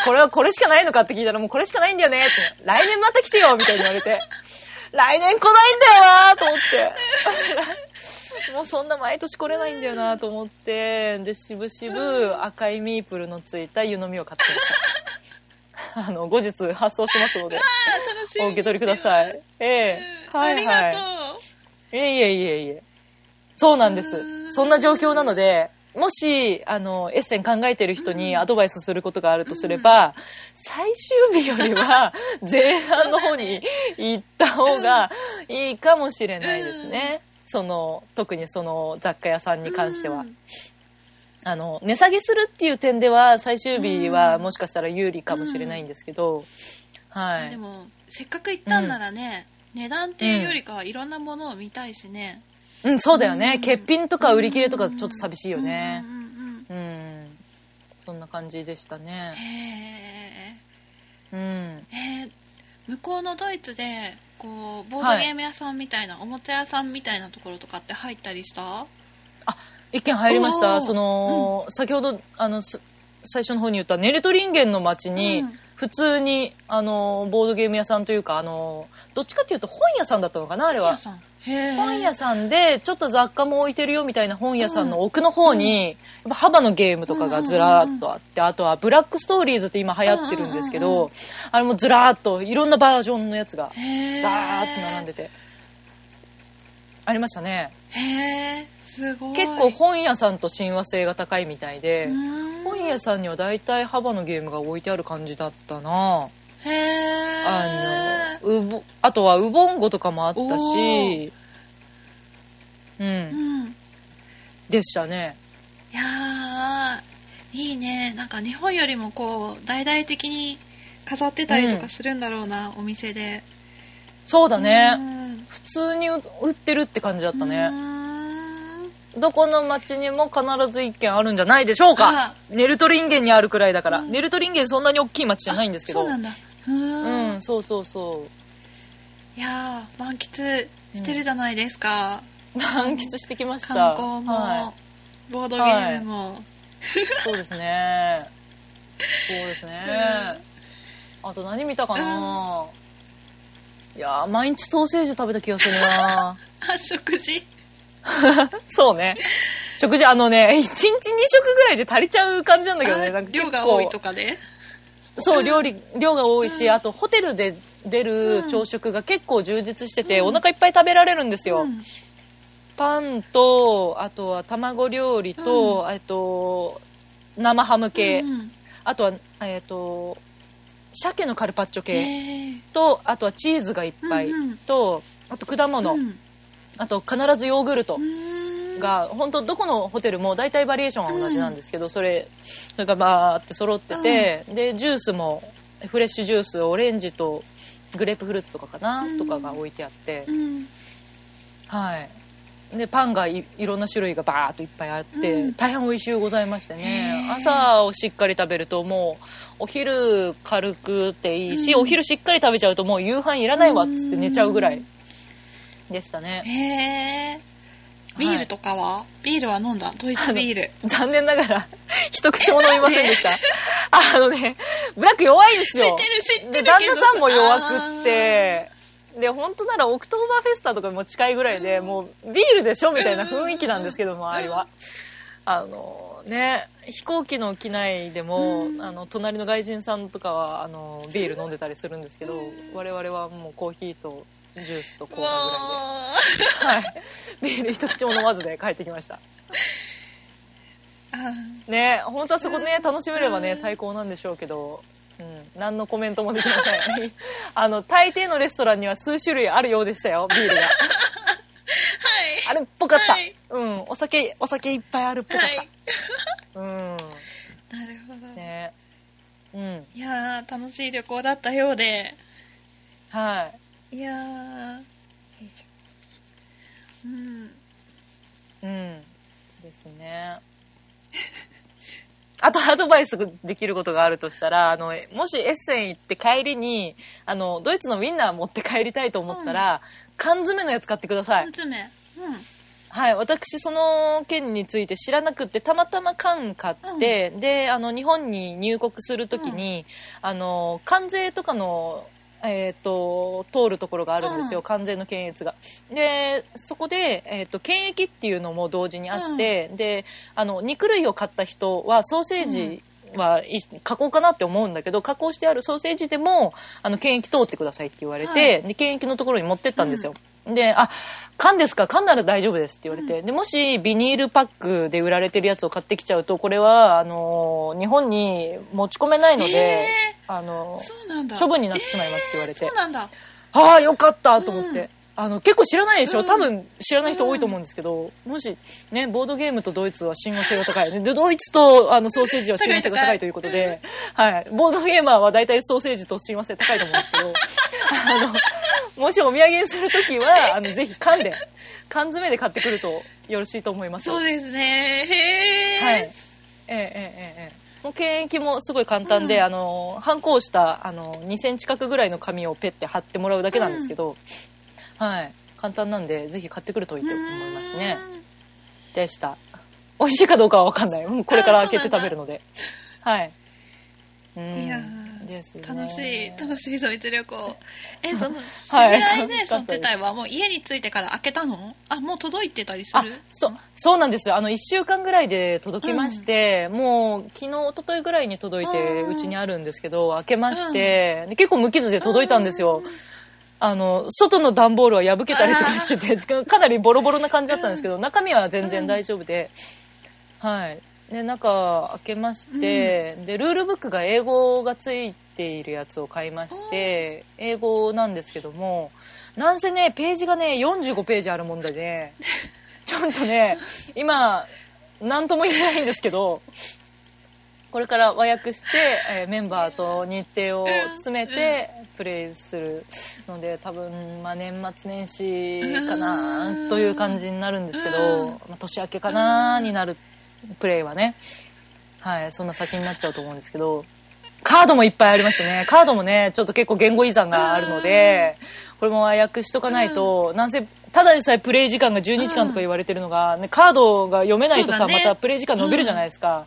これはこれしかないのかって聞いたらもうこれしかないんだよね。って来年また来てよみたいに言われて。来年来ないんだよなと思って。もうそんな毎年来れないんだよなと思って。でしぶしぶ赤いミープルのついた湯飲みを買ってました。あの後日発送しますので。お受け取りください。ええ。はいありがといえいえいえ。いえそうなんです。そんな状況なのでもしあのエッセン考えてる人にアドバイスすることがあるとすれば、最終日よりは 前半の方に行った方がいいかもしれないですね、その特にその雑貨屋さんに関しては、うん。あの値下げするっていう点では最終日はもしかしたら有利かもしれないんですけど、はい。でもせっかく行ったんならね、値段っていうよりかはいろんなものを見たいしね、うん、そうだよね、欠品とか売り切れとかちょっと寂しいよね。うんうんうん。うん、そんな感じでしたね。へうん。ええー向こうのドイツでこうボードゲーム屋さんみたいな、おもちゃ屋さんみたいなところとかって入ったりした？あ一件入りましおー。たその、先ほどあのす最初の方に言ったネルトリンゲンの街に、うん普通にあのボードゲーム屋さんというかあのどっちかっていうと本屋さんだったのかなあれは。本屋さん。でちょっと雑貨も置いてるよみたいな本屋さんの奥の方に、やっぱ幅のゲームとかがずらーっとあって、あとはブラックストーリーズって今流行ってるんですけど、うんうんうんあれもずらーっといろんなバージョンのやつがへえダーッと並んでて。ありましたね。へ結構本屋さんと親和性が高いみたいで、本屋さんには大体幅のゲームが置いてある感じだったな。へえあのうぼあとはウボンゴとかもあったしううん。んでしたね。いやーいいね。なんか日本よりもこう大々的に飾ってたりとかするんだろうな、お店で。そうだね。うん。普通に売売ってるって感じだったうねどこの町にも必ず一軒あるんじゃないでしょうか。あネルトリンゲンにあるくらいだから、ネルトリンゲンそんなに大きい町じゃないんですけど。そうなんだ。ううんそうそうそう。いやー満喫してるじゃないですか、満喫してきました。観光も、はボードゲームも、い、そうですね。そうですね、あと何見たかな、いやー毎日ソーセージ食べた気がするな。あ食事？そうね。食事あのね1日2食ぐらいで足りちゃう感じなんだけどね。あなんか量が多いとかでそう料理量が多いし、あとホテルで出る朝食が結構充実してて、お腹いっぱい食べられるんですよ、うん。パンとあとは卵料理と、えっと生ハム系、うんあとはえっと鮭のカルパッチョ系とあとはチーズがいっぱい、うんうん。とあと果物、うんあと必ずヨーグルトが本当どこのホテルも大体バリエーションは同じなんですけど、それそれがバーって揃ってて、でジュースもフレッシュジュースオレンジとグレープフルーツとかかな、うん。とかが置いてあって、うん。はい。でパンがいいろんな種類がバーっといっぱいあって、うん。大変美味しゅうございましてね。朝をしっかり食べるともうお昼軽くていいし、うん。お昼しっかり食べちゃうともう夕飯いらないわっつって寝ちゃうぐらいでしたね、へえビールとかは、ビールは飲んだ？ドイツビール。残念ながら 一口も飲みませんでした。あのねブラック弱いんですよ。知ってる知ってるでけど。旦那さんも弱くってで本当ならオクトーバーフェスタとかも近いぐらいでもうビールでしょみたいな雰囲気なんですけど周りは。あのね飛行機の機内でも、あの隣の外人さんとかはあのビール飲んでたりするんですけど、我々はもうコーヒーとジュースとコーラぐらいで、はい、ビール一口も飲まずで帰ってきました。ね本当はそこね楽しめればね最高なんでしょうけど、うん、何のコメントもできません。あの大抵のレストランには数種類あるようでしたよビールが。はい。あれっぽかった、はい。うん。お酒お酒いっぱいあるっぽかった、はい。うん。なるほど、ね。うん。いやー楽しい旅行だったようで。はいやーよいしょ。うん。いうん。ですね。あとアドバイスできることがあるとしたらあのもしエッセン行って帰りにあのドイツのウインナー持って帰りたいと思ったら、缶詰のやつ買ってください。缶詰。うん。はい、私その件について知らなくってたまたま缶買って、であの日本に入国するときに、あの関税とかの、えー、と通るところがあるんですよ、うん。関税の検閲が。でそこで、えー、と検疫っていうのも同時にあって、であの肉類を買った人はソーセージ、はい加工かなって思うんだけど加工してあるソーセージでもあの検疫通ってくださいって言われて、はい。で検疫のところに持ってったんですよ、で「あ缶ですか？缶なら大丈夫です」って言われて、でもしビニールパックで売られてるやつを買ってきちゃうとこれはあの日本に持ち込めないので、処分になってしまいますって言われて、そうなんだ。ああよかったと思って、うん。あの結構知らないでしょ、うん。多分知らない人多いと思うんですけど、もしねボードゲームとドイツは親和性が高い。でドイツとあのソーセージは親和性が高いということで、はい、ボードゲーマーは大体ソーセージと親和性高いと思うんですけど。あのもしお土産にする時はあのぜひ缶で缶詰で買ってくるとよろしいと思います。そうですね。へえ、はい、ええええええもう検疫もすごい簡単で、あの反抗したあの2センチ角ぐらいの紙をペッて貼ってもらうだけなんですけど、はい。簡単なんでぜひ買ってくるといいと思いますね。でした。美味しいかどうかは分かんない。うんこれから開けて食べるので。はい。うん。いやですね。ー楽しい楽しいドイツ旅行。えその知はい。り合いで楽しかったですその自体はもう家に着いてから開けたの？あもう届いてたりすあるそうそうなんです。よあの1週間ぐらいで届きまして、もう昨日一昨日ぐらいに届いてうん。うちにあるんですけど開けまして、で結構無傷で届いたんですよ、あの外の段ボールは破けたりとかしてて かなりボロボロな感じだったんですけど中身は全然大丈夫で、はいで中開けまして、でルールブックが英語がついているやつを買いまして英語なんですけどもなんせねページがね45ページあるもんでね ちょっとね今何とも言えないんですけどこれから和訳して、えーメンバーと日程を詰めてプレイするので多分、まあ、年末年始かなという感じになるんですけど、まあ、年明けかなになるプレイはね、はい、そんな先になっちゃうと思うんですけど。カードもいっぱいありましてね。カードもねちょっと結構言語依存があるのでこれも和訳しとかないとなんせただでさえプレイ時間が12時間とか言われてるのが、ね、カードが読めないとさ、ね。またプレイ時間伸びるじゃないですか、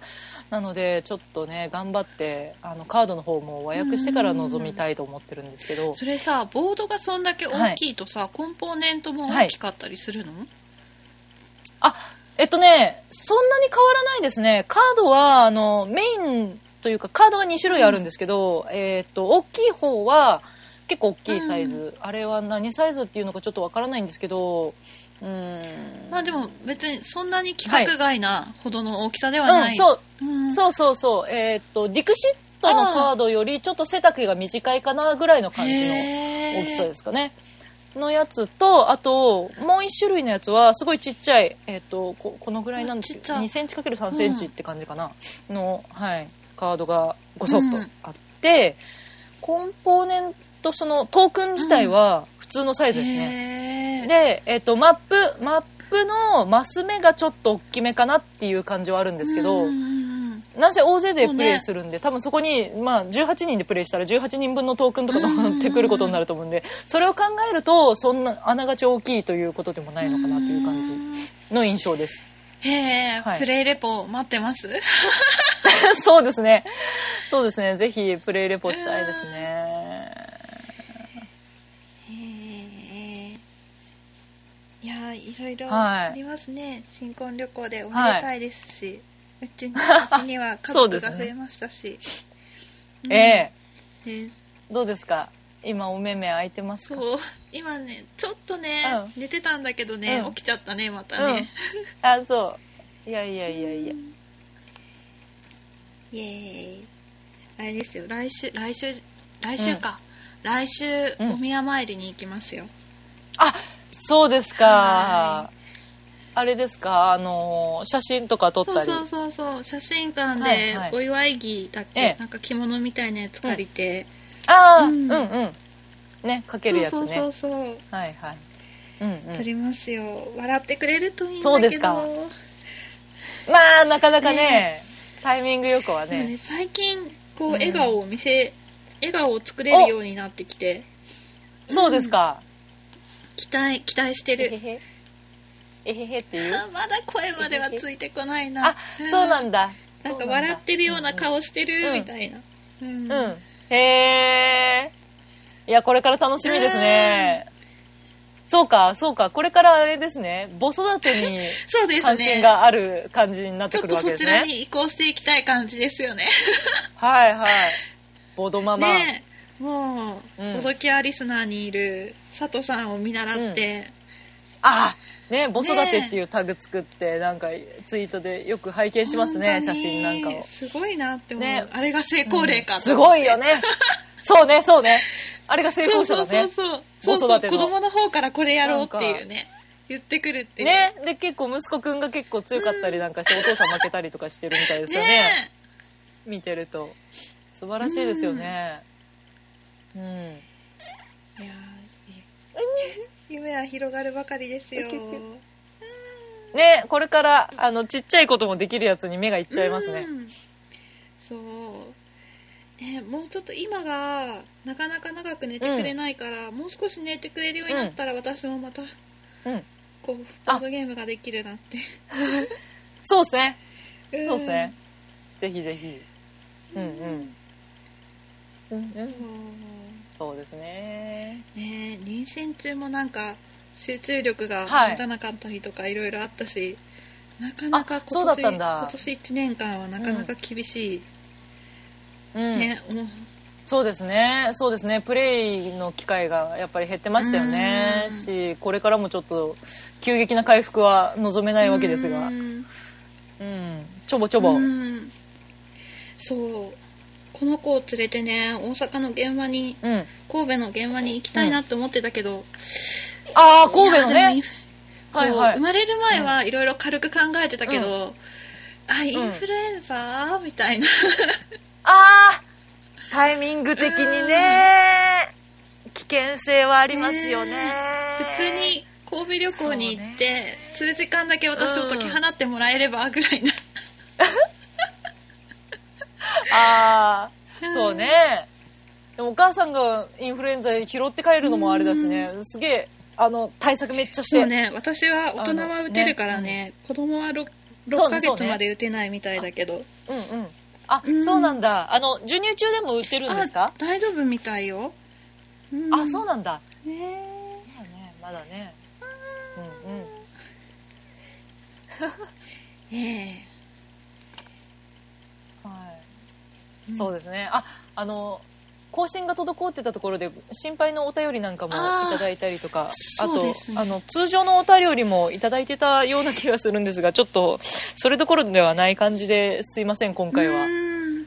なのでちょっとね頑張ってあのカードの方も和訳してから臨みたいと思ってるんですけど。それさボードがそんだけ大きいとさ、コンポーネントも大きかったりするの、あえっとねそんなに変わらないですね。カードはあのメインというかカードが2種類あるんですけど、えっと大きい方は結構大きいサイズ、あれは何サイズっていうのかちょっとわからないんですけどうん。まあでも別にそんなに規格外なほどの大きさではない、うん、そう。うん。そうそうそう。えっとディクシットのカードよりちょっと背丈が短いかなぐらいの感じの大きさですかねのやつとあともう一種類のやつはすごいちっちゃい、えっとここのぐらいなんですけどちっちゃ2センチ ×3 センチって感じかな、の、はい、カードがごそっとあって、コンポーネントそのトークン自体は普通のサイズですね、へー。で、えっとマップマッププのマス目がちょっと大きめかなっていう感じはあるんですけど、うんうんうんなんせ大勢でプレイするんで、多分そこに、まあ、18人でプレイしたら18人分のトークンとか乗 ってくることになると思うんでそれを考えるとそんなあながち大きいということでもないのかなという感じの印象です。へえ、はい。プレイレポ待ってます？そうですね。そうですね。ぜひプレイレポしたいですね。いやーいろいろはい。ありますね、新婚旅行でおめでたいですし、うちには家族が増えましたし、ええ。でどうですか？今お目目開いてますか？そう。今ねちょっとね、う寝てたんだけどね、うん。起きちゃったねまたね、あそう。いやいやいやいや。イエーイ。あれですよ来週来週来週か、来週うん。お宮参りに行きますよ、あそうですか。はあれですか？あの写真とか撮ったり？そうそうそうそう。写真館はいはい。でお祝い着だっけ、ええ。なんか着物みたいなやつ借りて、ああ、う、うんんうん。ねかけるやつね。そうそうそうはいはい。うんうん。撮りますよ。笑ってくれるといいんだけど。そうですか。まあなかなかねね。タイミングよくはね。ね最近こううん。笑顔を見せ、笑顔を作れるようになってきて。そうですか、期待期待してる。えへへえへへっていう？あ まだ声まではついてこないな。あそうなんだ。なんか笑ってるようなうん顔してるうんみたいな。うん、うん。へえいやこれから楽しみですね。そうかそうか。これからあれですね。子育てに そうです関心ねがある感じになってくるちょっとわけですね。そちらに移行していきたい感じですよね。はいはい。ボドママ、ねえ。もう、うん。ボドキアリスナーにいる佐藤さんを見習って、あね子育てっていうタグ作ってなんかツイートでよく拝見しますね写真なんかを。すごいなって思う、ね。あれが成功例かと。す思ってごいよね。そうねそうね。あれが成功者だね。そうそうそう子供の方からこれやろうっていうね言ってくるっていう。ね。で結構息子くんが結構強かったりなんかして、お父さん負けたりとかしてるみたいですよね。ね見てると。素晴らしいですよね。うん、えいやー 夢は広がるばかりですよ。ねこれからあのちっちゃいこともできるやつに目がいっちゃいますね。うん。そう。ねもうちょっと今がなかなか長く寝てくれないから、もう少し寝てくれるようになったら、私もまたうん。こうボードゲームができるなって。そうですね。うん。そうですね。ぜひぜひ。うんうん。うん。うんそうですね。ね妊娠中もなんか集中力がはい。持たなかったりとかいろいろあったし、なかなか今年今年1年間はなかなか厳しい、うん。ね、もうそうですね。そうですね。プレイの機会がやっぱり減ってましたよね。うん。しこれからもちょっと急激な回復は望めないわけですが。うん。うん。ちょぼちょぼ。うん。そうこの子を連れてね大阪の現場にうん。神戸の現場に行きたいなって思ってたけど、ああ神戸のね。はいはい。生まれる前はいろいろ軽く考えてたけど、あインフルエンザ、みたいな。ああタイミング的にね。危険性はありますよね。普通に神戸旅行に行って、数時間だけ私を解き放ってもらえればぐらいな、ああそうね。でもお母さんがインフルエンザ拾って帰るのもあれだしね。すげえあの対策めっちゃして。そうね。私は大人は打てるからね。子供は 6, 6ヶ月まで打てないみたいだけど、うんうん。あ、うん。そうなんだ。あの授乳中でも売ってるんですか？あ大丈夫みたいよ、うん。あそうなんだ。ねまだねまだね。うんうん。ええはい、そうですね。ああの更新が滞ってたところで心配のお便りなんかもいただいたりとかあとね。あの通常のお便りもいただいてたような気がするんですがちょっとそれどころではない感じですいません今回は、うん。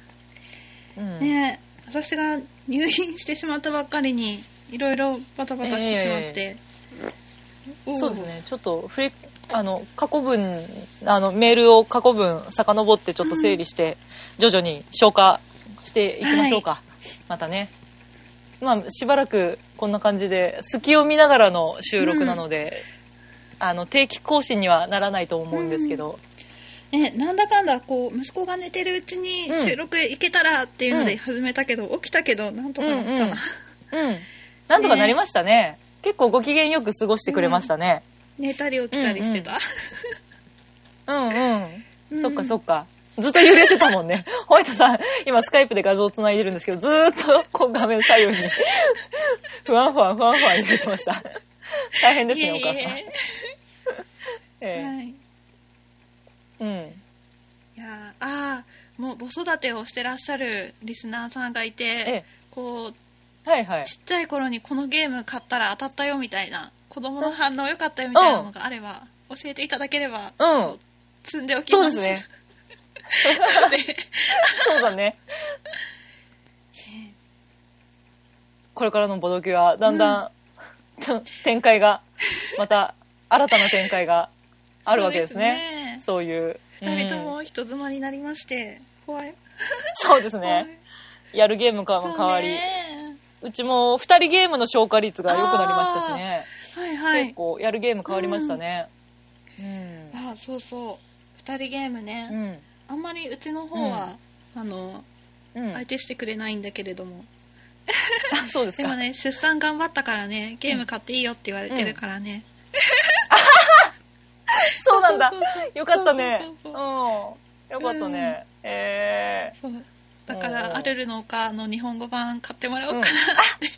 うん。ねえ私が入院してしまったばっかりにいろいろバタバタしてしまって、おそうですね。ちょっとフリあの過去文あのメールを過去文遡ってちょっと整理して、徐々に消化していきましょうか、またね。まあしばらくこんな感じで隙を見ながらの収録なので、あの定期更新にはならないと思うんですけど、ね、なんだかんだこう息子が寝てるうちにうん。収録行けたらっていうのでうん。始めたけど、起きたけどなんとかなったな、うんうん。うん。なんとかなりましたね。結構ご機嫌よく過ごしてくれましたね寝たり起きたりしてた、うんうん、うん。そっかそっか。ずっと揺れてたもんね。ホワイトさん今スカイプで画像をつないでるんですけどずーっとこう画面左右にふわんふわんふわんふわん揺れてました。大変ですねお母さん。いえいえ。えはい。えうん。いやーあーもう子育てをしてらっしゃるリスナーさんがいて、え。こうはいはい。ちっちゃい頃にこのゲーム買ったら当たったよみたいな子供の反応良かったよみたいなのがあれば教えていただければうん。積んでおきまそうですすね。そうだね。これからのボドキはだんだん、展開がまた新たな展開があるわけですね。そういう。二人とうんも人妻になりまして怖い。そうですね。やるゲームかも変わり。ね。うちも2人ゲームの消化率が良くなりましたしね、はいはい。結構やるゲーム変わりましたね。うん。あそうそう。二人ゲームね、うん。あんまりうちの方は、あのうん、相手してくれないんだけれども。あそうですか。でもね出産頑張ったからねゲーム買っていいよって言われてるからね、そうなんだ。よかったね。そううんそう。よかったね。えそう。だかうん。らアルルの丘の日本語版買ってもらおうかな、ー、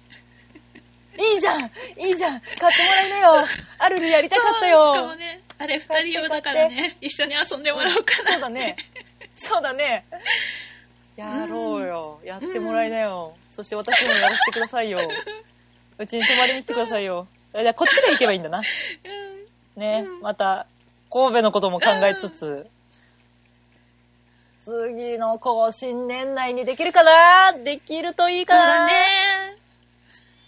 いいじゃんいいじゃん買ってもらいなよ。アルルやりたかったよ。しかもねあれ二人用だからね一緒に遊んでもらおうかなそうだね。そうだね。やろうよ、やってもらいなよ、そして私にもやらせてくださいよ。うちに泊まりに来てくださいよ。じゃあこっちが行けばいいんだな。ね、また神戸のことも考えつつ、次の更新年内にできるかな？できるといいかな？そうだね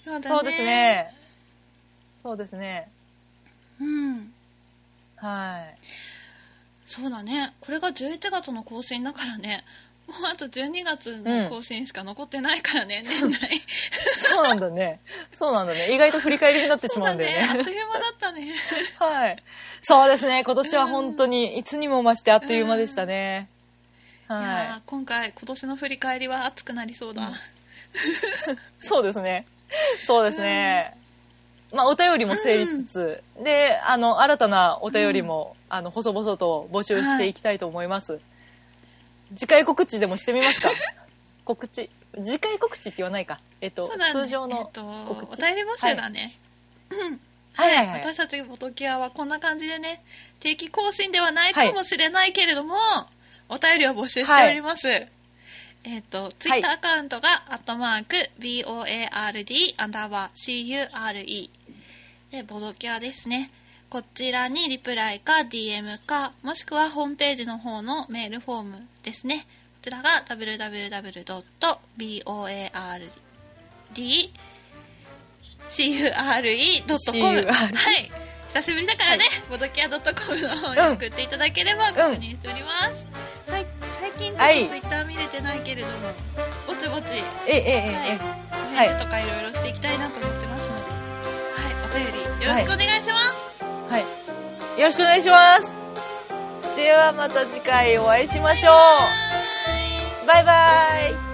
そうだね。そうですね。そうですね。うん。はい。そうだね。これが11月の更新だからね。もうあと12月の更新しか残ってないからね、年内。そうなんだね。そうなんだね。意外と振り返りになってしまうんだよね。ね。あっという間だったね。はい。そうですね。今年は本当にいつにも増してあっという間でしたね。い。やはー今回今年の振り返りは熱くなりそうだ、い。そうですね。そうですね。まあ、お便りも整理しつつ、で、あの、新たなお便りも、あの、細々と募集していきたいと思います。次回告知でもしてみますか？告知。次回告知って言わないか。えっと、ね。通常のえっと告知。お便り募集だね、はい。はい。はい。私たちボトキアはこんな感じでね定期更新ではない。かもしれないけれども、お便りを募集しております、えっ、とツイッターアカウントが、アットマーク BOARD アンダーバー CURE でボドキアですね。こちらにリプライか DM かもしくはホームページの方のメールフォームですね。こちらが www.board cure.com CURE はい久しぶりだからね、ボドキア .com の方に送っていただければ確認しております、はい。最近ちょっとはい。ツイッター見れてないけれども、ぼちぼちえ、え、え、え、はい。返事とかいろいろしていきたいなと思ってますので、はい、お便りよろしくお願いします、はい。よろしくお願いします。ではまた次回お会いしましょう。はーい